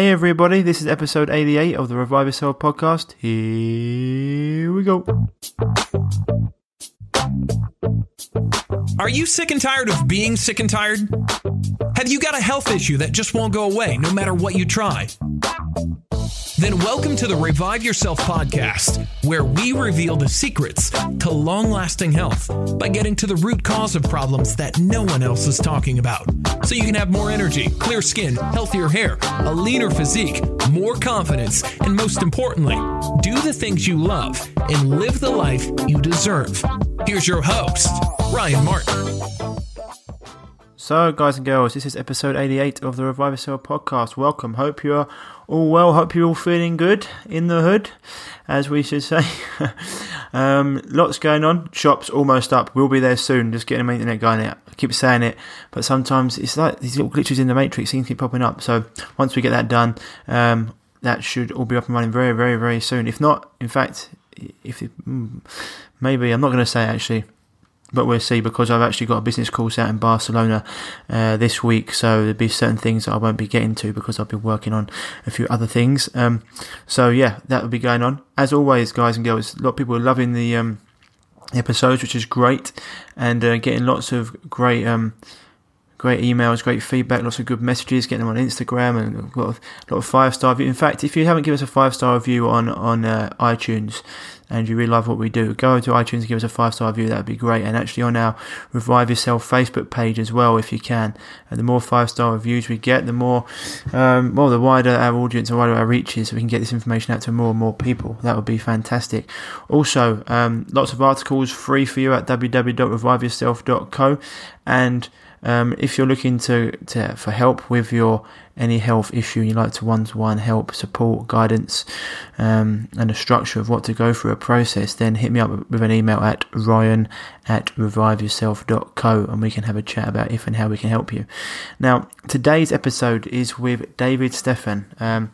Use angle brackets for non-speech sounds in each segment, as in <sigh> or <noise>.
Hey everybody, this is episode 88 of the Revive Yourself podcast. Here we go. Are you sick and tired of being sick and tired? Have you got a health issue that just won't go away no matter what you try? Then welcome to the Revive Yourself podcast, where we reveal the secrets to long lasting health by getting to the root cause of problems that no one else is talking about. So you can have more energy, clear skin, healthier hair, a leaner physique, more confidence, and most importantly, do the things you love and live the life you deserve. Here's your host, Ryan Martin. So, guys and girls, this is episode 88 of the Revive Yourself podcast. Welcome. Hope you're all well. Hope you're all feeling good in the hood, as we should say. <laughs> um, lots going on. Shops almost up. We'll be there soon. Just getting the internet going. I keep saying it, but sometimes it's like these little glitches in the matrix to keep popping up. So, once we get that done, um, that should all be up and running very, very, very soon. If not, in fact, if it, hmm, maybe I'm not going to say actually but we'll see because I've actually got a business course out in Barcelona uh, this week, so there'll be certain things that I won't be getting to because I've been working on a few other things. Um, so yeah, that will be going on. As always, guys and girls, a lot of people are loving the um, episodes, which is great, and uh, getting lots of great. Um, great emails, great feedback, lots of good messages, getting them on Instagram, and a lot of, a lot of five star review. In fact, if you haven't given us a five star review on on uh, iTunes, and you really love what we do, go to iTunes and give us a five star review. That would be great. And actually on our Revive Yourself Facebook page as well, if you can. And the more five star reviews we get, the more, um, well, the wider our audience, the wider our reach is, so we can get this information out to more and more people. That would be fantastic. Also, um, lots of articles free for you at www.reviveyourself.co. And um, if you're looking to, to for help with your any health issue, you like to one to one help, support, guidance, um, and a structure of what to go through a process, then hit me up with an email at ryan at reviveyourself.co and we can have a chat about if and how we can help you. Now, today's episode is with David Stephan. Um,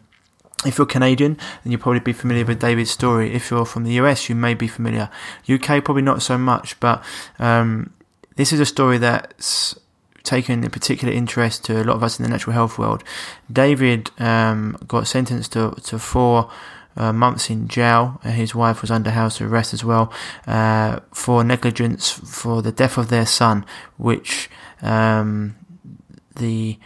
if you're Canadian, then you'll probably be familiar with David's story. If you're from the US, you may be familiar. UK, probably not so much, but um, this is a story that's taken a particular interest to a lot of us in the natural health world. David um, got sentenced to, to four uh, months in jail. His wife was under house arrest as well uh, for negligence for the death of their son, which um, the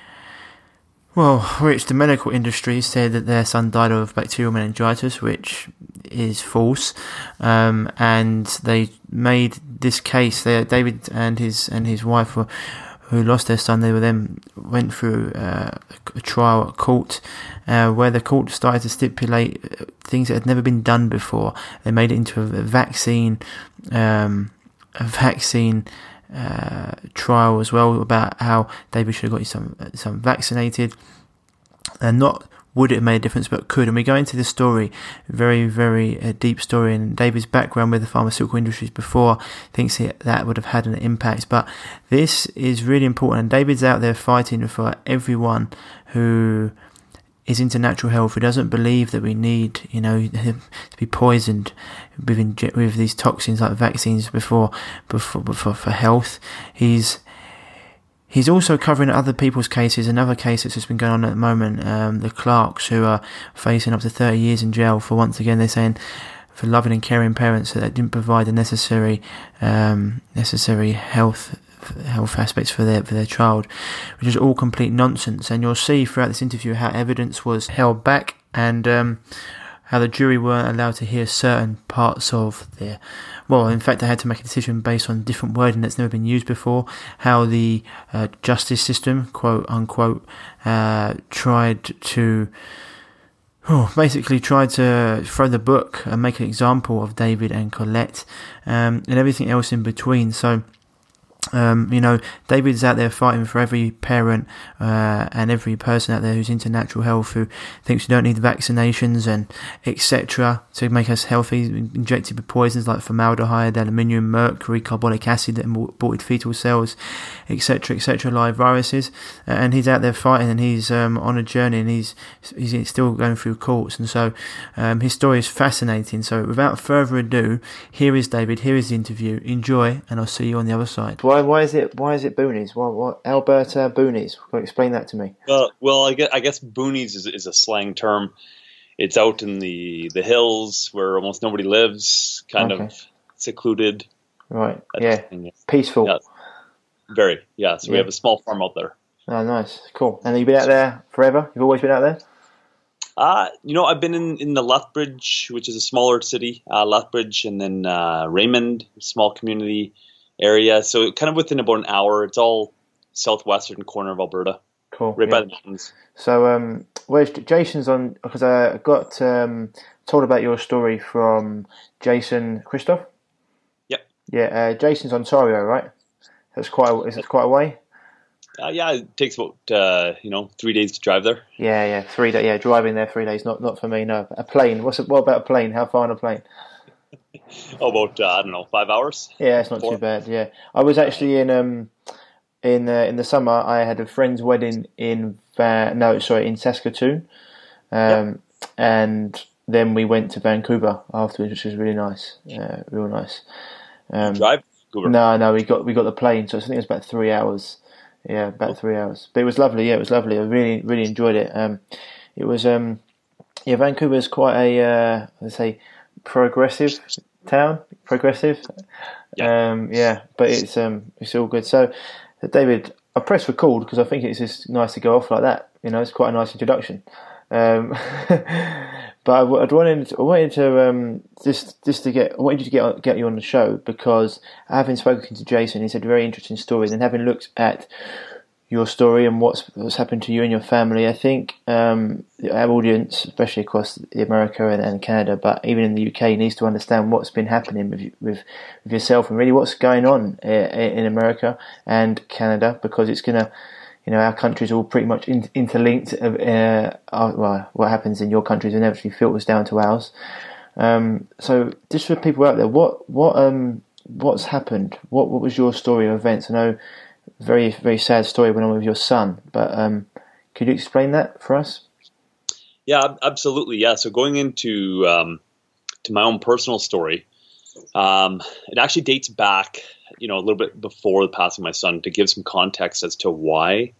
well, which the medical industry said that their son died of bacterial meningitis, which is false, um, and they made this case. They, David and his and his wife were who lost their son, they were then went through uh, a trial at court uh, where the court started to stipulate uh, things that had never been done before. They made it into a, vaccine, um, a vaccine uh, trial as well about how David should have got you some some vaccinated, and not would it have made a difference, but could. And we go into this story, very, very uh, deep story, and David's background with the pharmaceutical industries before thinks that would have had an impact. But this is really important, and David's out there fighting for everyone who is into natural health, who doesn't believe that we need, you know, <laughs> to be poisoned with with these toxins like vaccines before, before, before for health. He's He's also covering other people's cases, another case that's just been going on at the moment, um, the Clarks, who are facing up to 30 years in jail for once again, they're saying for loving and caring parents that didn't provide the necessary, um, necessary health health aspects for their for their child, which is all complete nonsense. And you'll see throughout this interview how evidence was held back and um, how the jury weren't allowed to hear certain parts of their well, in fact, I had to make a decision based on different wording that's never been used before. How the uh, justice system, quote unquote, uh, tried to. Oh, basically tried to throw the book and make an example of David and Collet um, and everything else in between. So um, you know, David's out there fighting for every parent uh, and every person out there who's into natural health, who thinks we don't need vaccinations and etc. to make us healthy, injected with poisons like formaldehyde, aluminium, mercury, carbonic acid that aborted fetal cells, etc., etc., live viruses. and he's out there fighting, and he's um, on a journey, and he's he's still going through courts, and so um, his story is fascinating. So, without further ado, here is David. Here is the interview. Enjoy, and I'll see you on the other side Why why is it why is it boonies? Why what Alberta boonies? Explain that to me. Well, well, I guess, I guess boonies is, is a slang term. It's out in the the hills where almost nobody lives, kind Okay. of secluded. Right. Yeah. Peaceful. Yeah. Very, yeah. So we have a small farm out there. Oh, nice. Cool. And you've been out there forever? You've always been out there? Uh, you know, I've been in, in the Lethbridge, which is a smaller city, uh, Lethbridge, and then uh, Raymond, small community area. So kind of within about an hour. It's all southwestern corner of Alberta, Cool. right yeah. by the mountains. So, um, where's Jason's on? Because I got um, told about your story from Jason Christoff. Yep. Yeah, uh, Jason's Ontario, right? That's quite. A, is it quite a way? Uh, yeah, it takes about uh, you know three days to drive there. Yeah, yeah, three days. Yeah, driving there three days. Not not for me. No, a plane. What's it, what about a plane? How far on a plane? Oh, about uh, I don't know five hours. Yeah, it's not Four. too bad. Yeah, I was actually in um in uh, in the summer. I had a friend's wedding in Van. No, sorry, in Saskatoon, um, and then we went to Vancouver afterwards, which was really nice. Uh, real nice. Um, Drive. Vancouver. no, no, we got we got the plane, so I think it was about three hours. Yeah, about three hours. But it was lovely. Yeah, it was lovely. I really really enjoyed it. Um, it was um, yeah, Vancouver is quite a uh, let's say progressive town. Progressive. Yeah. Um, yeah, but it's um, it's all good. So, David, I press record because I think it's just nice to go off like that. You know, it's quite a nice introduction. Um, <laughs> but I, w- I'd wanted to, I wanted to um, just just to get I wanted you to get get you on the show because having spoken to Jason, he said very interesting stories, and having looked at your story and what's what's happened to you and your family, I think um, our audience, especially across America and, and Canada, but even in the UK, needs to understand what's been happening with with, with yourself and really what's going on uh, in America and Canada, because it's gonna. You know, our countries are all pretty much in, interlinked. Uh, uh, well, what happens in your countries inevitably filters down to ours. Um, so, just for people out there, what what um what's happened? What what was your story of events? I know very very sad story went on with your son, but um, could you explain that for us? Yeah, absolutely. Yeah. So going into um, to my own personal story, um, it actually dates back, you know, a little bit before the passing of my son to give some context as to why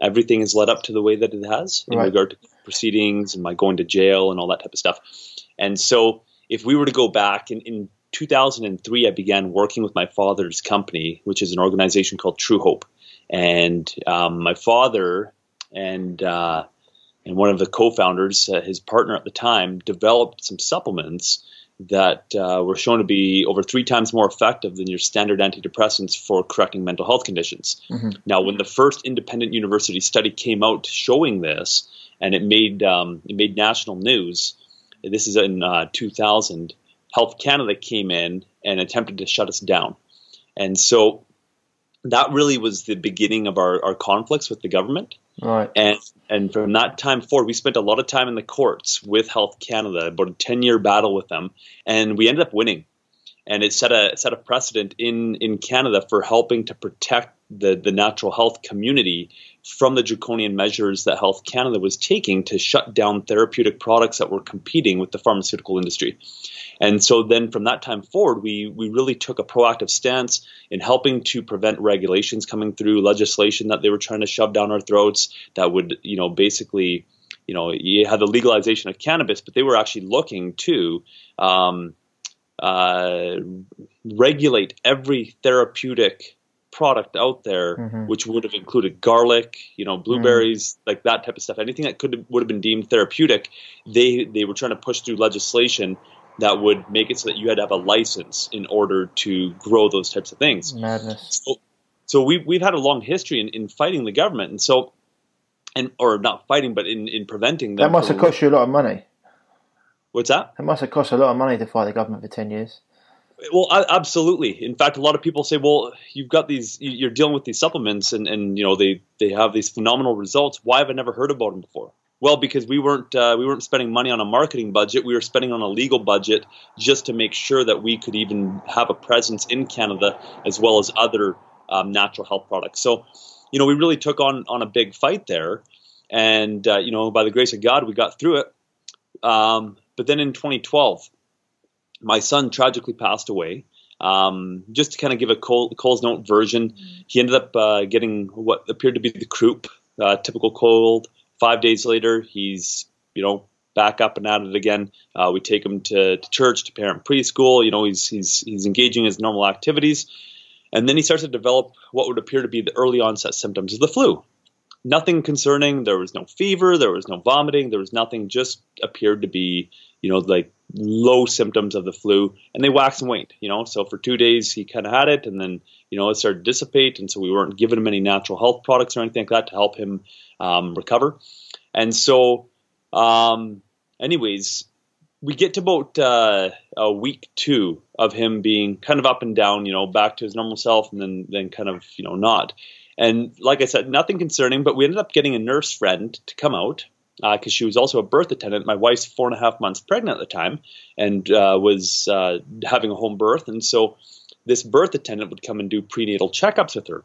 everything has led up to the way that it has in Right. regard to proceedings and my going to jail and all that type of stuff. And so, if we were to go back in, in 2003, I began working with my father's company, which is an organization called True Hope. And um, my father and uh, and one of the co-founders, uh, his partner at the time, developed some supplements that uh, were shown to be over three times more effective than your standard antidepressants for correcting mental health conditions. Now, when the first independent university study came out showing this, and it made um, it made national news, this is in uh, 2000. Health Canada came in and attempted to shut us down, and so that really was the beginning of our, our conflicts with the government. Right. And and from that time forward, we spent a lot of time in the courts with Health Canada, about a ten year battle with them, and we ended up winning. And it set a set a precedent in in Canada for helping to protect the the natural health community from the draconian measures that Health Canada was taking to shut down therapeutic products that were competing with the pharmaceutical industry. And so then from that time forward, we, we really took a proactive stance in helping to prevent regulations coming through, legislation that they were trying to shove down our throats that would, you know, basically, you know, you had the legalization of cannabis, but they were actually looking to um, uh, regulate every therapeutic product out there, Mhm. which would have included garlic, you know, blueberries, like that type of stuff. Anything that could have, would have been deemed therapeutic, they they were trying to push through legislation that would make it so that you had to have a license in order to grow those types of things. Madness. So, so we we've had a long history in, in fighting the government, and so, and or not fighting, but in, in preventing them. That must have cost you a lot of money. What's that? That must have cost a lot of money to fight the government for ten years. Well, absolutely. In fact, a lot of people say, "Well, you've got these. You're dealing with these supplements, and and you know they they have these phenomenal results. Why have I never heard about them before?" Well, because we weren't uh, we weren't spending money on a marketing budget. We were spending on a legal budget just to make sure that we could even have a presence in Canada as well as other um, natural health products. So, you know, we really took on on a big fight there, and uh, you know, by the grace of God, we got through it. Um, but then in 2012, my son tragically passed away. Um, just to kind of give a Cole, Cole's Note version, he ended up uh, getting what appeared to be the croup, uh, typical cold. Five days later, he's you know back up and at it again. Uh, we take him to, to, church, to parent preschool. You know, he's he's he's engaging his normal activities, and then he starts to develop what would appear to be the early onset symptoms of the flu. Nothing concerning. There was no fever. There was no vomiting. There was nothing. Just appeared to be you know like low symptoms of the flu, and they wax and wane. You know, so for two days he kind of had it, and then you know it started to dissipate, and so we weren't giving him any natural health products or anything like that to help him um, recover. And so, um, anyways, we get to about uh, a week two of him being kind of up and down, you know, back to his normal self, and then then kind of you know not. And like I said, nothing concerning, but we ended up getting a nurse friend to come out because uh, she was also a birth attendant. My wife's four and a half months pregnant at the time and uh, was uh, having a home birth. And so this birth attendant would come and do prenatal checkups with her.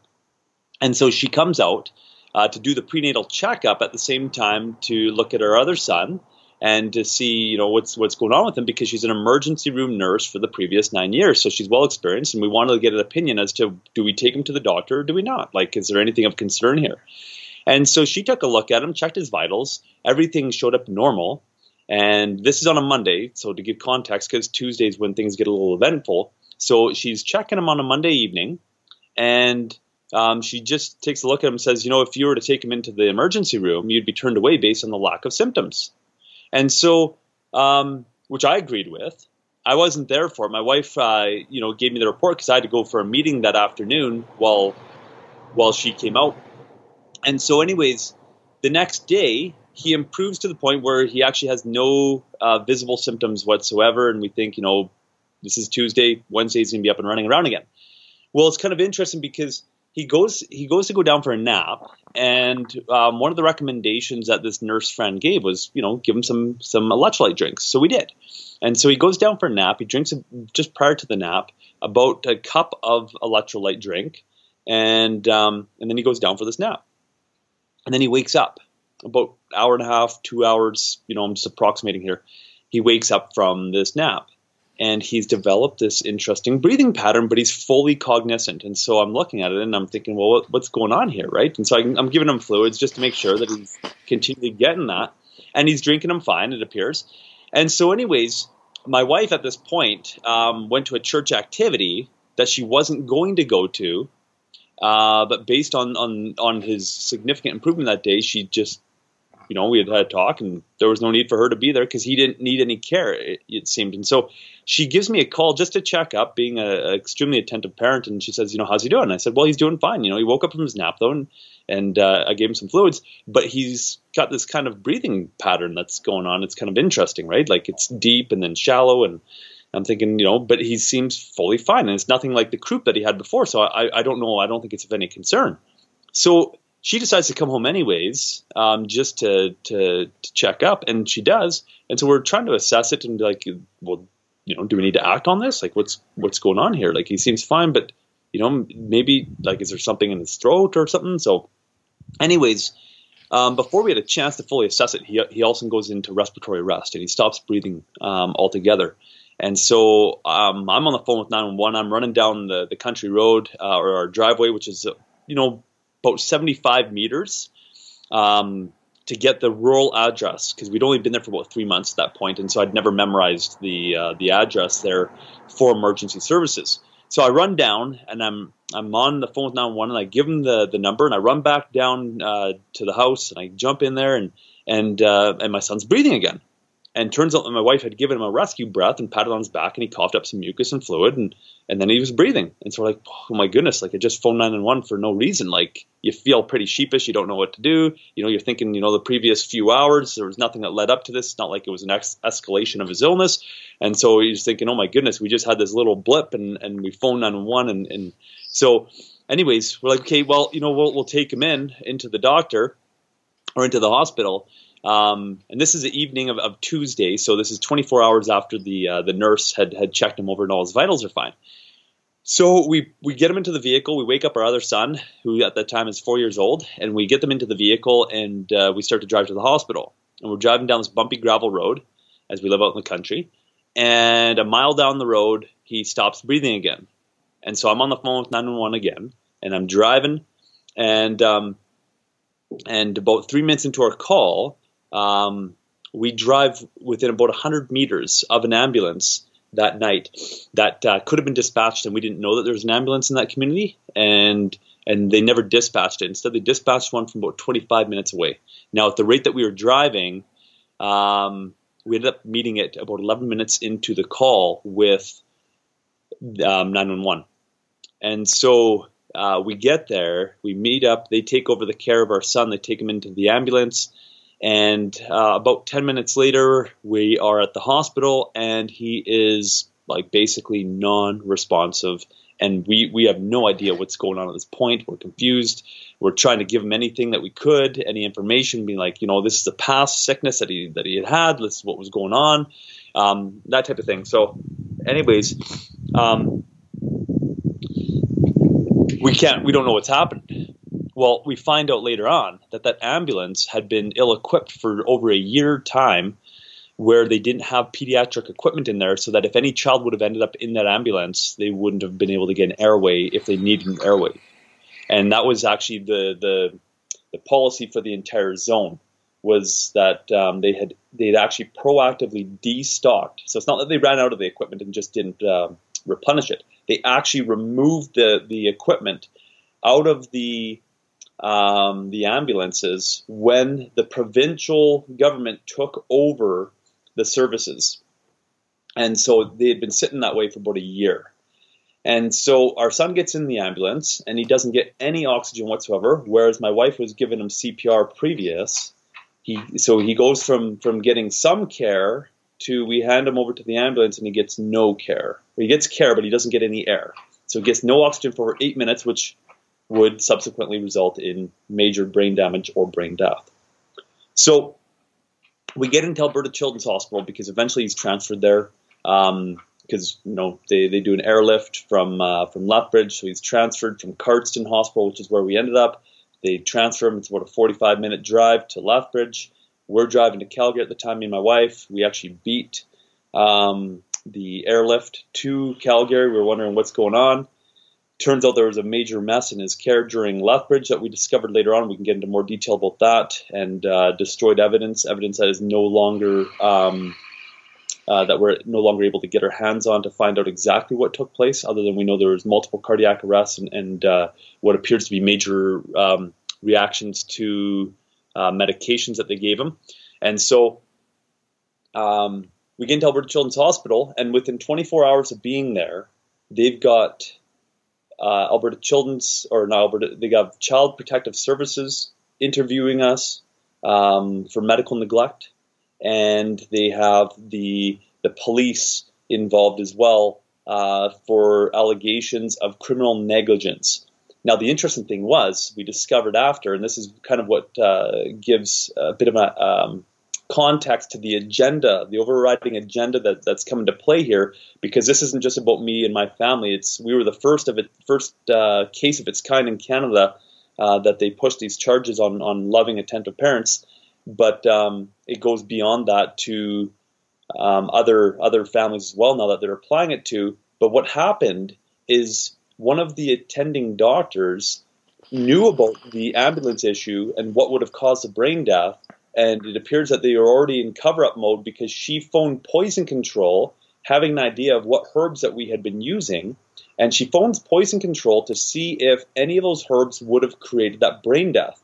And so she comes out uh, to do the prenatal checkup at the same time to look at her other son and to see you know what's what's going on with him because she's an emergency room nurse for the previous nine years, so she's well experienced, and we wanted to get an opinion as to do we take him to the doctor or do we not? Like, is there anything of concern here? And so she took a look at him, checked his vitals. Everything showed up normal. And this is on a Monday, so to give context, because Tuesdays when things get a little eventful. So she's checking him on a Monday evening, and um, she just takes a look at him and says, You know, if you were to take him into the emergency room, you'd be turned away based on the lack of symptoms. And so, um, which I agreed with. I wasn't there for it. My wife, uh, you know, gave me the report because I had to go for a meeting that afternoon while while she came out and so, anyways, the next day he improves to the point where he actually has no uh, visible symptoms whatsoever, and we think, you know, this is Tuesday, Wednesday he's going to be up and running around again. Well, it's kind of interesting because he goes he goes to go down for a nap, and um, one of the recommendations that this nurse friend gave was, you know, give him some some electrolyte drinks. So we did, and so he goes down for a nap. He drinks just prior to the nap about a cup of electrolyte drink, and um, and then he goes down for this nap and then he wakes up about hour and a half, two hours. You know, I'm just approximating here. He wakes up from this nap, and he's developed this interesting breathing pattern, but he's fully cognizant. And so I'm looking at it and I'm thinking, well, what's going on here, right? And so I'm giving him fluids just to make sure that he's continually getting that, and he's drinking them fine. It appears. And so, anyways, my wife at this point um, went to a church activity that she wasn't going to go to uh, but based on, on on his significant improvement that day, she just, you know, we had had a talk, and there was no need for her to be there because he didn't need any care. It, it, seemed, and so she gives me a call just to check up, being an extremely attentive parent, and she says, you know, how's he doing? And I said, well, he's doing fine. You know, he woke up from his nap though, and and uh, I gave him some fluids, but he's got this kind of breathing pattern that's going on. It's kind of interesting, right? Like it's deep and then shallow and I'm thinking, you know, but he seems fully fine, and it's nothing like the croup that he had before. So I, I don't know. I don't think it's of any concern. So she decides to come home anyways, um, just to, to to check up, and she does. And so we're trying to assess it and be like, well, you know, do we need to act on this? Like, what's what's going on here? Like, he seems fine, but you know, maybe like, is there something in his throat or something? So, anyways. Um, before we had a chance to fully assess it, he, he also goes into respiratory arrest and he stops breathing um, altogether. And so um, I'm on the phone with 911. I'm running down the, the country road uh, or our driveway, which is, you know, about 75 meters um, to get the rural address because we'd only been there for about three months at that point, and so I'd never memorized the uh, the address there for emergency services. So I run down and I'm I'm on the phone with 911 and I give them the, the number and I run back down uh, to the house and I jump in there and and uh, and my son's breathing again. And turns out that my wife had given him a rescue breath and patted on his back, and he coughed up some mucus and fluid, and and then he was breathing. And so we're like, oh my goodness, like I just phoned nine one for no reason. Like you feel pretty sheepish, you don't know what to do. You know, you're thinking, you know, the previous few hours there was nothing that led up to this. It's not like it was an ex- escalation of his illness. And so he's thinking, oh my goodness, we just had this little blip, and and we phoned nine one, and and so, anyways, we're like, okay, well, you know, we'll we'll take him in into the doctor or into the hospital um, and this is the evening of, of, Tuesday, so this is 24 hours after the uh, the nurse had had checked him over and all his vitals are fine. So we we get him into the vehicle. We wake up our other son, who at that time is four years old, and we get them into the vehicle and uh, we start to drive to the hospital. And we're driving down this bumpy gravel road as we live out in the country. And a mile down the road, he stops breathing again. And so I'm on the phone with 911 again, and I'm driving, and um, and about three minutes into our call, um, we drive within about 100 meters of an ambulance that night that uh, could have been dispatched, and we didn't know that there was an ambulance in that community, and and they never dispatched it. Instead, they dispatched one from about 25 minutes away. Now, at the rate that we were driving, um, we ended up meeting it about 11 minutes into the call with um, 911. And so uh, we get there, we meet up, they take over the care of our son, they take him into the ambulance. And uh, about 10 minutes later, we are at the hospital, and he is like basically non responsive. And we, we have no idea what's going on at this point. We're confused. We're trying to give him anything that we could, any information, being like, you know, this is a past sickness that he that he had had. This is what was going on, um, that type of thing. So, anyways, um, we can't. We don't know what's happened. Well, we find out later on that that ambulance had been ill-equipped for over a year time, where they didn't have pediatric equipment in there, so that if any child would have ended up in that ambulance, they wouldn't have been able to get an airway if they needed an airway. And that was actually the the, the policy for the entire zone was that um, they had they had actually proactively destocked. So it's not that they ran out of the equipment and just didn't uh, replenish it. They actually removed the the equipment out of the um, the ambulances when the provincial government took over the services. And so they had been sitting that way for about a year. And so our son gets in the ambulance and he doesn't get any oxygen whatsoever, whereas my wife was giving him CPR previous. He, so he goes from, from getting some care to we hand him over to the ambulance and he gets no care. He gets care, but he doesn't get any air. So he gets no oxygen for eight minutes, which would subsequently result in major brain damage or brain death. So we get into Alberta Children's Hospital because eventually he's transferred there because um, you know they, they do an airlift from uh, from Lethbridge, so he's transferred from Cardston Hospital, which is where we ended up. They transfer him. It's about a 45 minute drive to Lethbridge. We're driving to Calgary at the time. Me and my wife. We actually beat um, the airlift to Calgary. We were wondering what's going on. Turns out there was a major mess in his care during Lethbridge that we discovered later on. We can get into more detail about that and uh, destroyed evidence, evidence that is no longer um, uh, that we're no longer able to get our hands on to find out exactly what took place. Other than we know there was multiple cardiac arrests and, and uh, what appears to be major um, reactions to uh, medications that they gave him, and so. Um, we get into Alberta Children's Hospital, and within 24 hours of being there, they've got uh, Alberta Children's or not Alberta, they got Child Protective Services interviewing us um, for medical neglect, and they have the the police involved as well uh, for allegations of criminal negligence. Now, the interesting thing was we discovered after, and this is kind of what uh, gives a bit of a um, context to the agenda, the overriding agenda that, that's come into play here, because this isn't just about me and my family. It's we were the first of it, first uh, case of its kind in Canada uh, that they pushed these charges on on loving, attentive parents. But um, it goes beyond that to um, other other families as well. Now that they're applying it to, but what happened is one of the attending doctors knew about the ambulance issue and what would have caused the brain death and it appears that they are already in cover up mode because she phoned poison control, having an idea of what herbs that we had been using. And she phones poison control to see if any of those herbs would have created that brain death.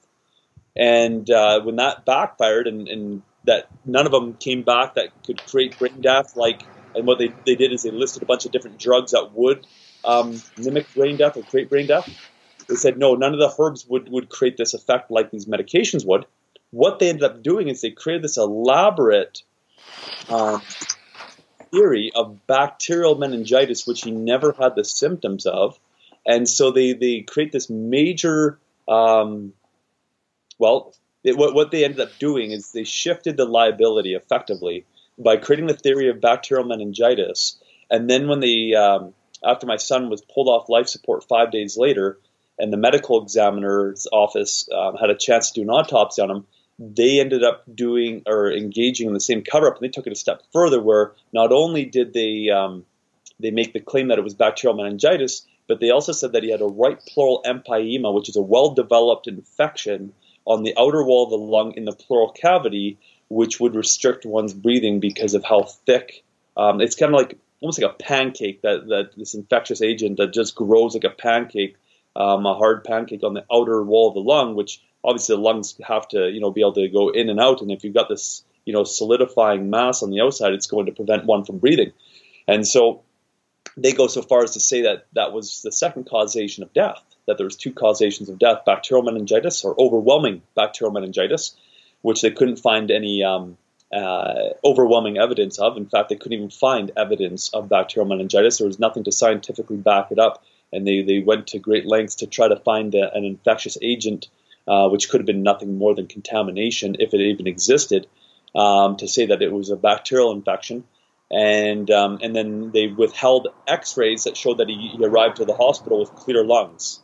And uh, when that backfired and, and, that none of them came back that could create brain death, like, and what they, they did is they listed a bunch of different drugs that would um, mimic brain death or create brain death. They said, no, none of the herbs would, would create this effect like these medications would what they ended up doing is they created this elaborate um, theory of bacterial meningitis, which he never had the symptoms of. And so they, they create this major, um, well, it, what, what they ended up doing is they shifted the liability effectively by creating the theory of bacterial meningitis. And then when they, um, after my son was pulled off life support five days later, and the medical examiner's office um, had a chance to do an autopsy on him, they ended up doing or engaging in the same cover up, and they took it a step further, where not only did they um, they make the claim that it was bacterial meningitis, but they also said that he had a right pleural empyema, which is a well developed infection on the outer wall of the lung in the pleural cavity, which would restrict one's breathing because of how thick. Um, it's kind of like almost like a pancake that, that this infectious agent that just grows like a pancake, um, a hard pancake on the outer wall of the lung, which obviously the lungs have to you know be able to go in and out, and if you've got this you know solidifying mass on the outside, it's going to prevent one from breathing, and so they go so far as to say that that was the second causation of death. That there was two causations of death: bacterial meningitis or overwhelming bacterial meningitis, which they couldn't find any um, uh, overwhelming evidence of. In fact, they couldn't even find evidence of bacterial meningitis. There was nothing to scientifically back it up, and they, they went to great lengths to try to find a, an infectious agent uh, which could have been nothing more than contamination if it even existed, um, to say that it was a bacterial infection. And um, and then they withheld X-rays that showed that he, he, arrived to the hospital with clear lungs.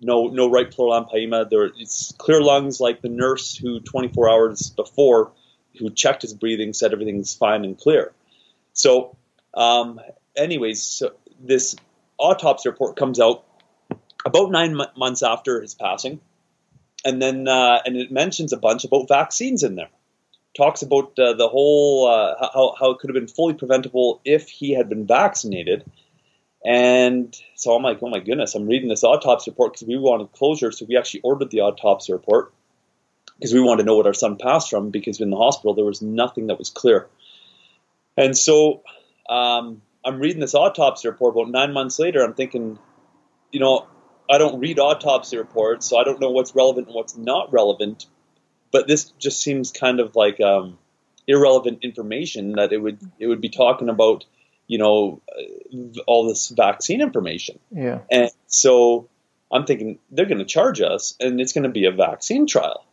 No, no right pleural empyema. There, it's clear lungs, like the nurse who 24 hours before, who checked his breathing, said everything's fine and clear. So, um, anyways, so this autopsy report comes out about nine m- months after his passing, and then uh, and it mentions a bunch about vaccines in there. Talks about uh, the whole uh, how how it could have been fully preventable if he had been vaccinated. And so I'm like, oh my goodness, I'm reading this autopsy report because we wanted closure, so we actually ordered the autopsy report because we wanted to know what our son passed from because in the hospital there was nothing that was clear. And so um, I'm reading this autopsy report about nine months later. I'm thinking, you know, I don't read autopsy reports, so I don't know what's relevant and what's not relevant. But this just seems kind of like um, irrelevant information that it would it would be talking about, you know, uh, all this vaccine information. Yeah. And so I'm thinking they're going to charge us, and it's going to be a vaccine trial.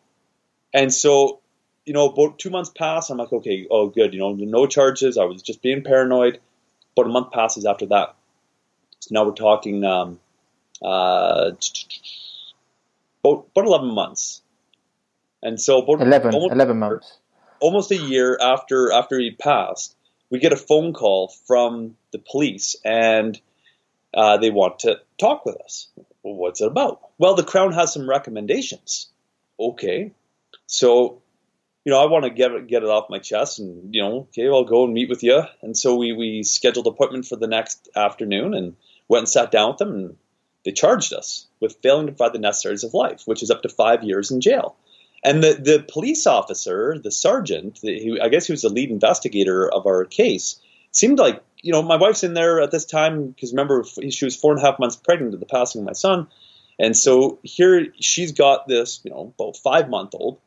And so, you know, about two months pass. I'm like, okay, oh, good. You know, no charges. I was just being paranoid. But a month passes after that. So now we're talking. Um, uh, about, about 11 months. And so about 11, almost, 11 months. Almost a year after after he passed, we get a phone call from the police and uh, they want to talk with us. Well, what's it about? Well, the Crown has some recommendations. Okay. So, you know, I want to get it, get it off my chest and, you know, okay, I'll go and meet with you. And so we, we scheduled appointment for the next afternoon and went and sat down with them and they charged us with failing to provide the necessaries of life, which is up to five years in jail. And the, the police officer, the sergeant, the, I guess he was the lead investigator of our case, seemed like, you know, my wife's in there at this time because remember, she was four and a half months pregnant at the passing of my son. And so here she's got this, you know, about five month old,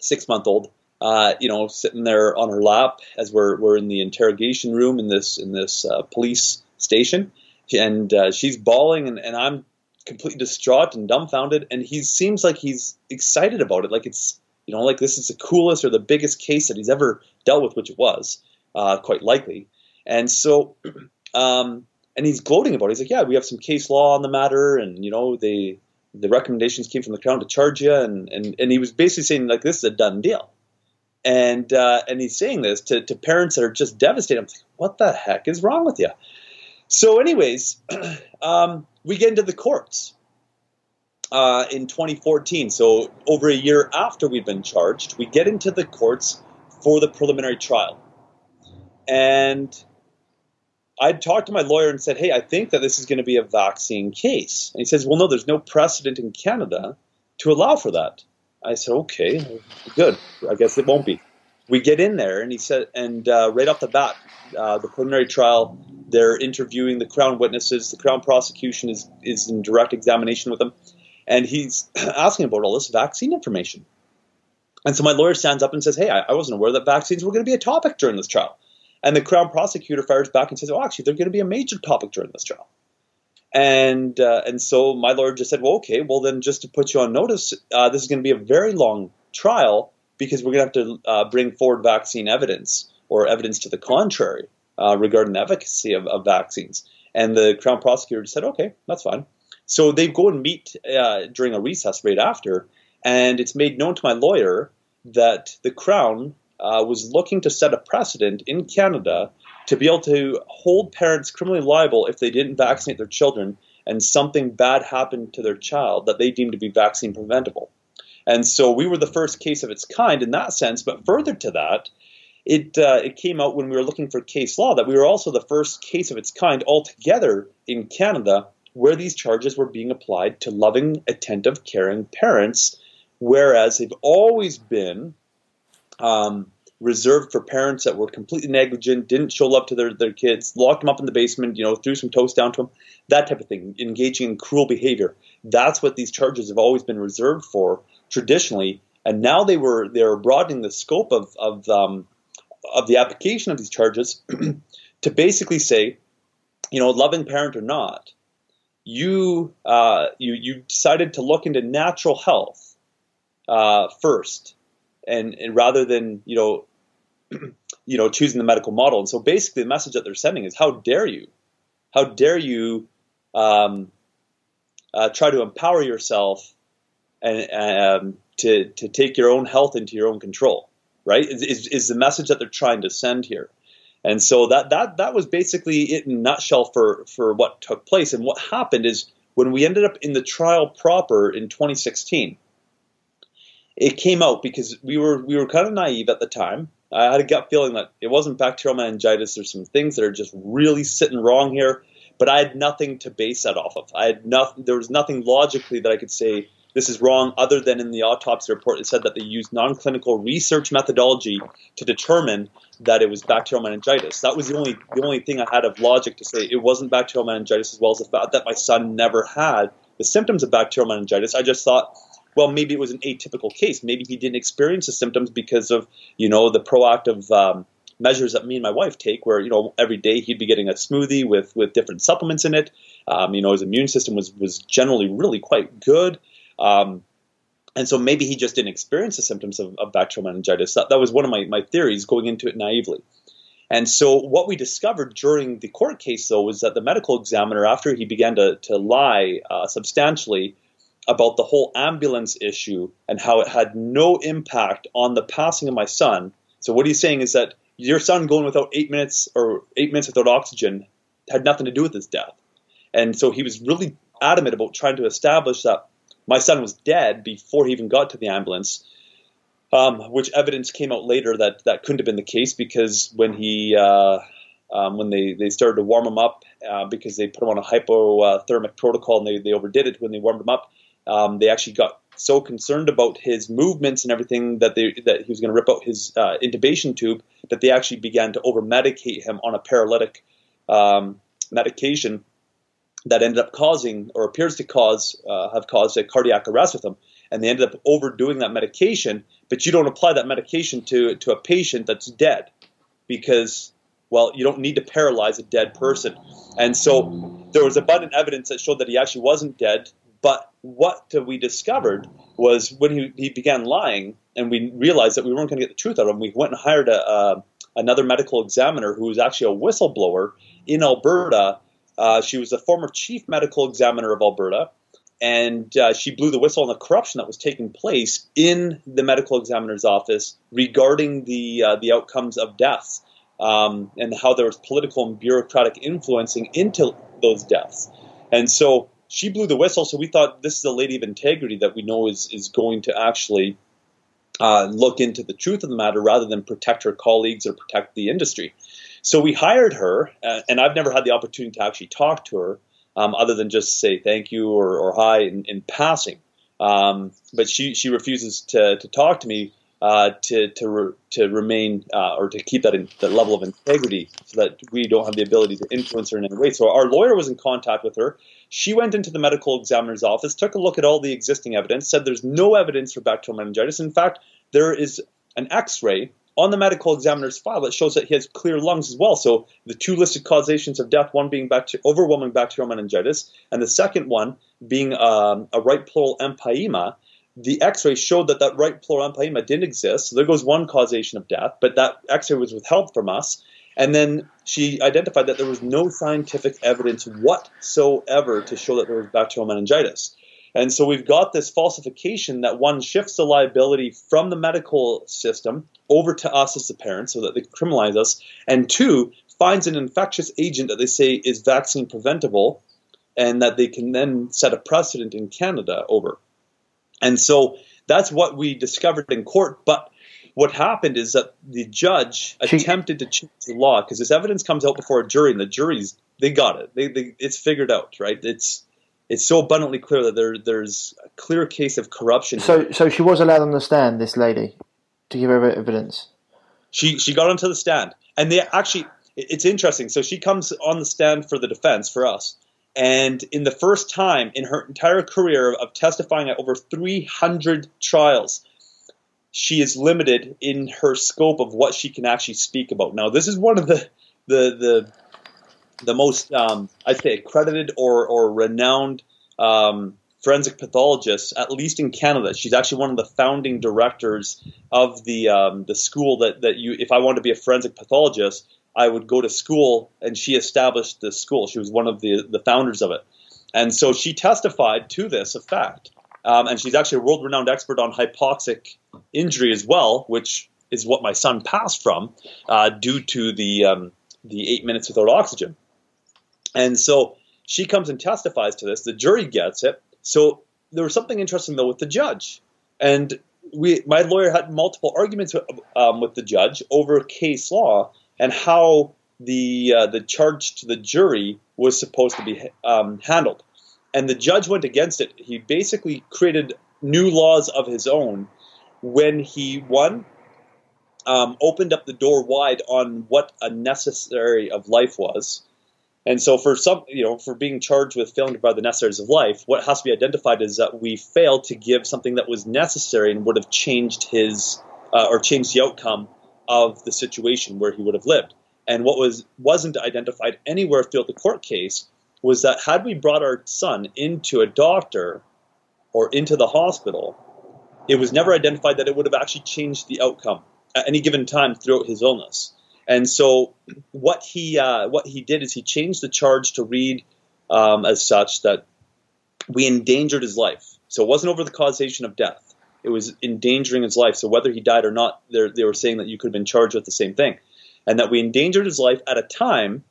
six month old, uh, you know, sitting there on her lap as we're, we're in the interrogation room in this in this uh, police station and uh, she's bawling, and, and I'm completely distraught and dumbfounded. And he seems like he's excited about it, like it's you know like this is the coolest or the biggest case that he's ever dealt with, which it was uh, quite likely. And so, <clears throat> um, and he's gloating about it. He's like, yeah, we have some case law on the matter, and you know they the recommendations came from the crown to charge you, and and and he was basically saying like this is a done deal. And uh, and he's saying this to, to parents that are just devastated. I'm like, what the heck is wrong with you? So, anyways, <clears throat> um, we get into the courts uh, in 2014. So, over a year after we've been charged, we get into the courts for the preliminary trial. And I talked to my lawyer and said, Hey, I think that this is going to be a vaccine case. And he says, Well, no, there's no precedent in Canada to allow for that. I said, Okay, good. I guess it won't be. We get in there, and he said, and uh, right off the bat, uh, the preliminary trial they're interviewing the Crown witnesses. The Crown prosecution is, is in direct examination with them. And he's <clears throat> asking about all this vaccine information. And so my lawyer stands up and says, Hey, I, I wasn't aware that vaccines were going to be a topic during this trial. And the Crown prosecutor fires back and says, Oh, actually, they're going to be a major topic during this trial. And uh, and so my lawyer just said, Well, okay, well, then just to put you on notice, uh, this is going to be a very long trial because we're going to have to uh, bring forward vaccine evidence or evidence to the contrary uh, regarding the efficacy of, of, vaccines. And the Crown prosecutor said, okay, that's fine. So they go and meet uh, during a recess right after, And it's made known to my lawyer that the Crown uh, was looking to set a precedent in Canada to be able to hold parents criminally liable if they didn't vaccinate their children and something bad happened to their child that they deemed to be vaccine preventable. And so we were the first case of its kind in that sense. But further to that, it uh, it came out when we were looking for case law that we were also the first case of its kind altogether in Canada where these charges were being applied to loving, attentive, caring parents, whereas they've always been um, reserved for parents that were completely negligent, didn't show love to their, their kids, locked them up in the basement, you know, threw some toast down to them, that type of thing, engaging in cruel behavior. That's what these charges have always been reserved for traditionally, and now they were they are broadening the scope of of um, of the application of these charges <clears throat> to basically say, you know, loving parent or not, you uh, you you decided to look into natural health uh, first, and, and rather than you know <clears throat> you know choosing the medical model. And so basically, the message that they're sending is, how dare you, how dare you um, uh, try to empower yourself and um, to to take your own health into your own control, right? Is, is, the message that they're trying to send here. And so that that that was basically it in nutshell for for what took place. And what happened is when we ended up in the trial proper in 2016, it came out because we were we were kind of naive at the time. I had a gut feeling that it wasn't bacterial meningitis. There's some things that are just really sitting wrong here, but I had nothing to base that off of. I had nothing. There was nothing logically that I could say this is wrong, other than in the autopsy report, it said that they used non-clinical research methodology to determine that it was bacterial meningitis. That was the only the only thing I had of logic to say it wasn't bacterial meningitis, as well as the fact that my son never had the symptoms of bacterial meningitis. I just thought, well, maybe it was an atypical case. Maybe he didn't experience the symptoms because of you know the proactive um, measures that me and my wife take, where you know every day he'd be getting a smoothie with with different supplements in it. Um, you know his immune system was was generally really quite good. Um, and so maybe he just didn't experience the symptoms of, of bacterial meningitis. That, that was one of my, my theories going into it naively. And so what we discovered during the court case, though, was that the medical examiner, after he began to, to lie uh, substantially about the whole ambulance issue and how it had no impact on the passing of my son. So what he's saying is that your son going without eight minutes or eight minutes without oxygen had nothing to do with his death. And so he was really adamant about trying to establish that my son was dead before he even got to the ambulance. Um, which evidence came out later that that couldn't have been the case because when he uh, um, when they, they started to warm him up uh, because they put him on a hypothermic protocol and they, they overdid it when they warmed him up, um, they actually got so concerned about his movements and everything that they that he was going to rip out his uh, intubation tube that they actually began to over medicate him on a paralytic um, medication that ended up causing or appears to cause uh, have caused a cardiac arrest with him and they ended up overdoing that medication but you don't apply that medication to to a patient that's dead because well you don't need to paralyze a dead person. And so there was abundant evidence that showed that he actually wasn't dead. But what we discovered was when he, he began lying and we realized that we weren't going to get the truth out of him we went and hired a, uh, another medical examiner who was actually a whistleblower in alberta uh, she was the former chief medical examiner of Alberta, and uh, she blew the whistle on the corruption that was taking place in the medical examiner's office regarding the uh, the outcomes of deaths um, and how there was political and bureaucratic influencing into those deaths. And so she blew the whistle. So we thought this is a lady of integrity that we know is is going to actually uh, look into the truth of the matter rather than protect her colleagues or protect the industry. So we hired her, uh, and I've never had the opportunity to actually talk to her, um, other than just say thank you or, or hi in, in passing. Um, but she she refuses to, to talk to me uh, to to re, to remain uh, or to keep that in, that level of integrity, so that we don't have the ability to influence her in any way. So our lawyer was in contact with her. She went into the medical examiner's office, took a look at all the existing evidence, said there's no evidence for bacterial meningitis. In fact, there is an X-ray on the medical examiner's file, it shows that he has clear lungs as well. So the two listed causations of death, one being bacter- overwhelming bacterial meningitis, and the second one being um, a right pleural empyema. The X-ray showed that that right pleural empyema didn't exist. So there goes one causation of death, but that X-ray was withheld from us. And then she identified that there was no scientific evidence whatsoever to show that there was bacterial meningitis. And so we've got this falsification that one shifts the liability from the medical system over to us as the parents so that they criminalize us, and two, finds an infectious agent that they say is vaccine preventable and that they can then set a precedent in Canada over. And so that's what we discovered in court. But what happened is that the judge she, attempted to change the law because this evidence comes out before a jury, and the juries they got it. They, they, it's figured out, right? It's it's so abundantly clear that there there's a clear case of corruption. So so she was allowed on the stand, this lady, to give her evidence. She she got onto the stand, and they actually it's interesting. So she comes on the stand for the defense for us, and in the first time in her entire career of testifying at over 300 trials, she is limited in her scope of what she can actually speak about. Now, this is one of the the the the most um, I'd say accredited or or renowned um, forensic pathologists, at least in Canada. She's actually one of the founding directors of the um, the school that that you. If I wanted to be a forensic pathologist, I would go to school, and she established this school. She was one of the the founders of it, and so she testified to this effect. Um, and she's actually a world renowned expert on hypoxic injury as well, which is what my son passed from uh, due to the um, the eight minutes without oxygen. And so she comes and testifies to this. The jury gets it. So there was something interesting though with the judge, and we my lawyer had multiple arguments um, with the judge over case law and how the uh, the charge to the jury was supposed to be um, handled. And the judge went against it. He basically created new laws of his own when he one um, opened up the door wide on what a necessary of life was, and so, for some, you know, for being charged with failing to provide the necessaries of life, what has to be identified is that we failed to give something that was necessary and would have changed his uh, or changed the outcome of the situation where he would have lived. And what was wasn't identified anywhere throughout the court case was that had we brought our son into a doctor or into the hospital, it was never identified that it would have actually changed the outcome at any given time throughout his illness. And so what he uh, what he did is he changed the charge to read um, as such that we endangered his life. So it wasn't over the causation of death; it was endangering his life. So whether he died or not, they were saying that you could have been charged with the same thing, and that we endangered his life at a time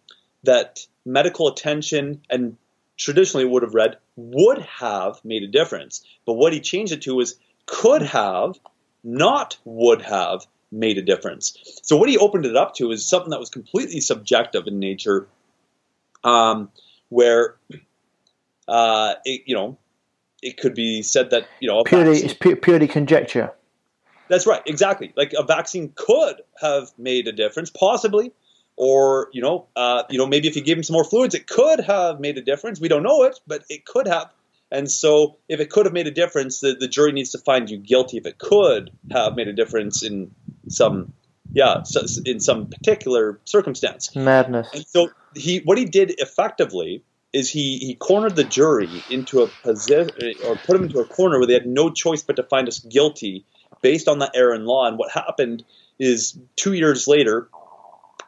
that medical attention and traditionally would have read would have made a difference. But what he changed it to was could have, not would have, made a difference. So what he opened it up to is something that was completely subjective in nature, um, where uh, it, you know it could be said that you know purely vaccine, it's purely conjecture. That's right, exactly. Like a vaccine could have made a difference, possibly, or you know, uh, you know, maybe if you gave him some more fluids, it could have made a difference. We don't know it, but it could have. And so, if it could have made a difference, the, the jury needs to find you guilty if it could have made a difference in some, yeah, in some particular circumstance. Madness. And so, he what he did effectively is he he cornered the jury into a position or put them into a corner where they had no choice but to find us guilty based on that error in law. And what happened is two years later,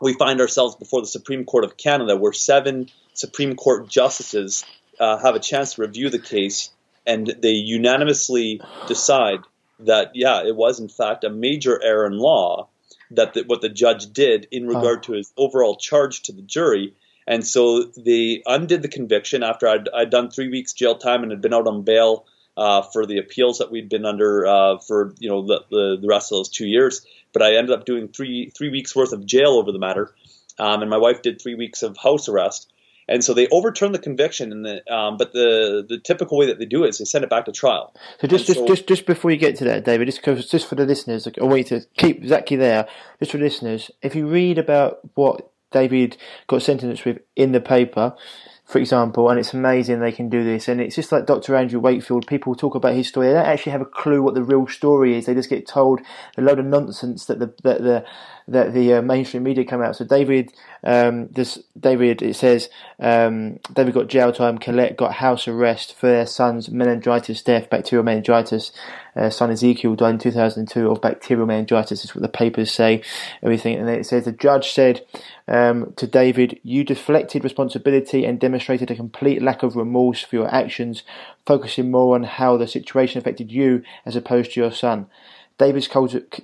we find ourselves before the Supreme Court of Canada, where seven Supreme Court justices uh, have a chance to review the case, and they unanimously decide that yeah, it was in fact a major error in law that the, what the judge did in regard oh. to his overall charge to the jury. And so they undid the conviction after I'd, I'd done three weeks jail time and had been out on bail uh, for the appeals that we'd been under uh, for you know the, the, the rest of those two years. But I ended up doing three three weeks worth of jail over the matter, um, and my wife did three weeks of house arrest. And so they overturned the conviction, and the, um, but the the typical way that they do it is they send it back to trial. So just just, so, just just before you get to that, David, just just for the listeners, I want you to keep exactly there. Just for listeners, if you read about what David got sentenced with in the paper, for example, and it's amazing they can do this. And it's just like Dr. Andrew Wakefield. People talk about his story; they don't actually have a clue what the real story is. They just get told a load of nonsense that the that the that the uh, mainstream media come out. So David, um, this David, it says um, David got jail time. Collet got house arrest for their son's meningitis death, bacterial meningitis. uh, son Ezekiel died in 2002 of bacterial meningitis. Is what the papers say. Everything, and it says the judge said um, to David, "You deflected responsibility and demonstrated a complete lack of remorse for your actions, focusing more on how the situation affected you as opposed to your son." David's,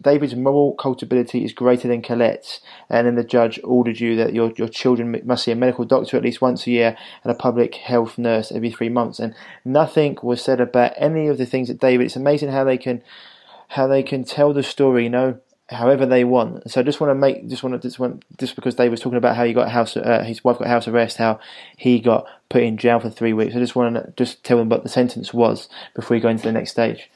David's moral culpability is greater than Collet's, and then the judge ordered you that your, your children must see a medical doctor at least once a year and a public health nurse every three months. And nothing was said about any of the things that David. It's amazing how they can how they can tell the story, you know, however they want. So I just want to make just want to just want just because Dave was talking about how he got house uh, his wife got house arrest, how he got put in jail for three weeks. I just want to just tell them what the sentence was before we go into the next stage.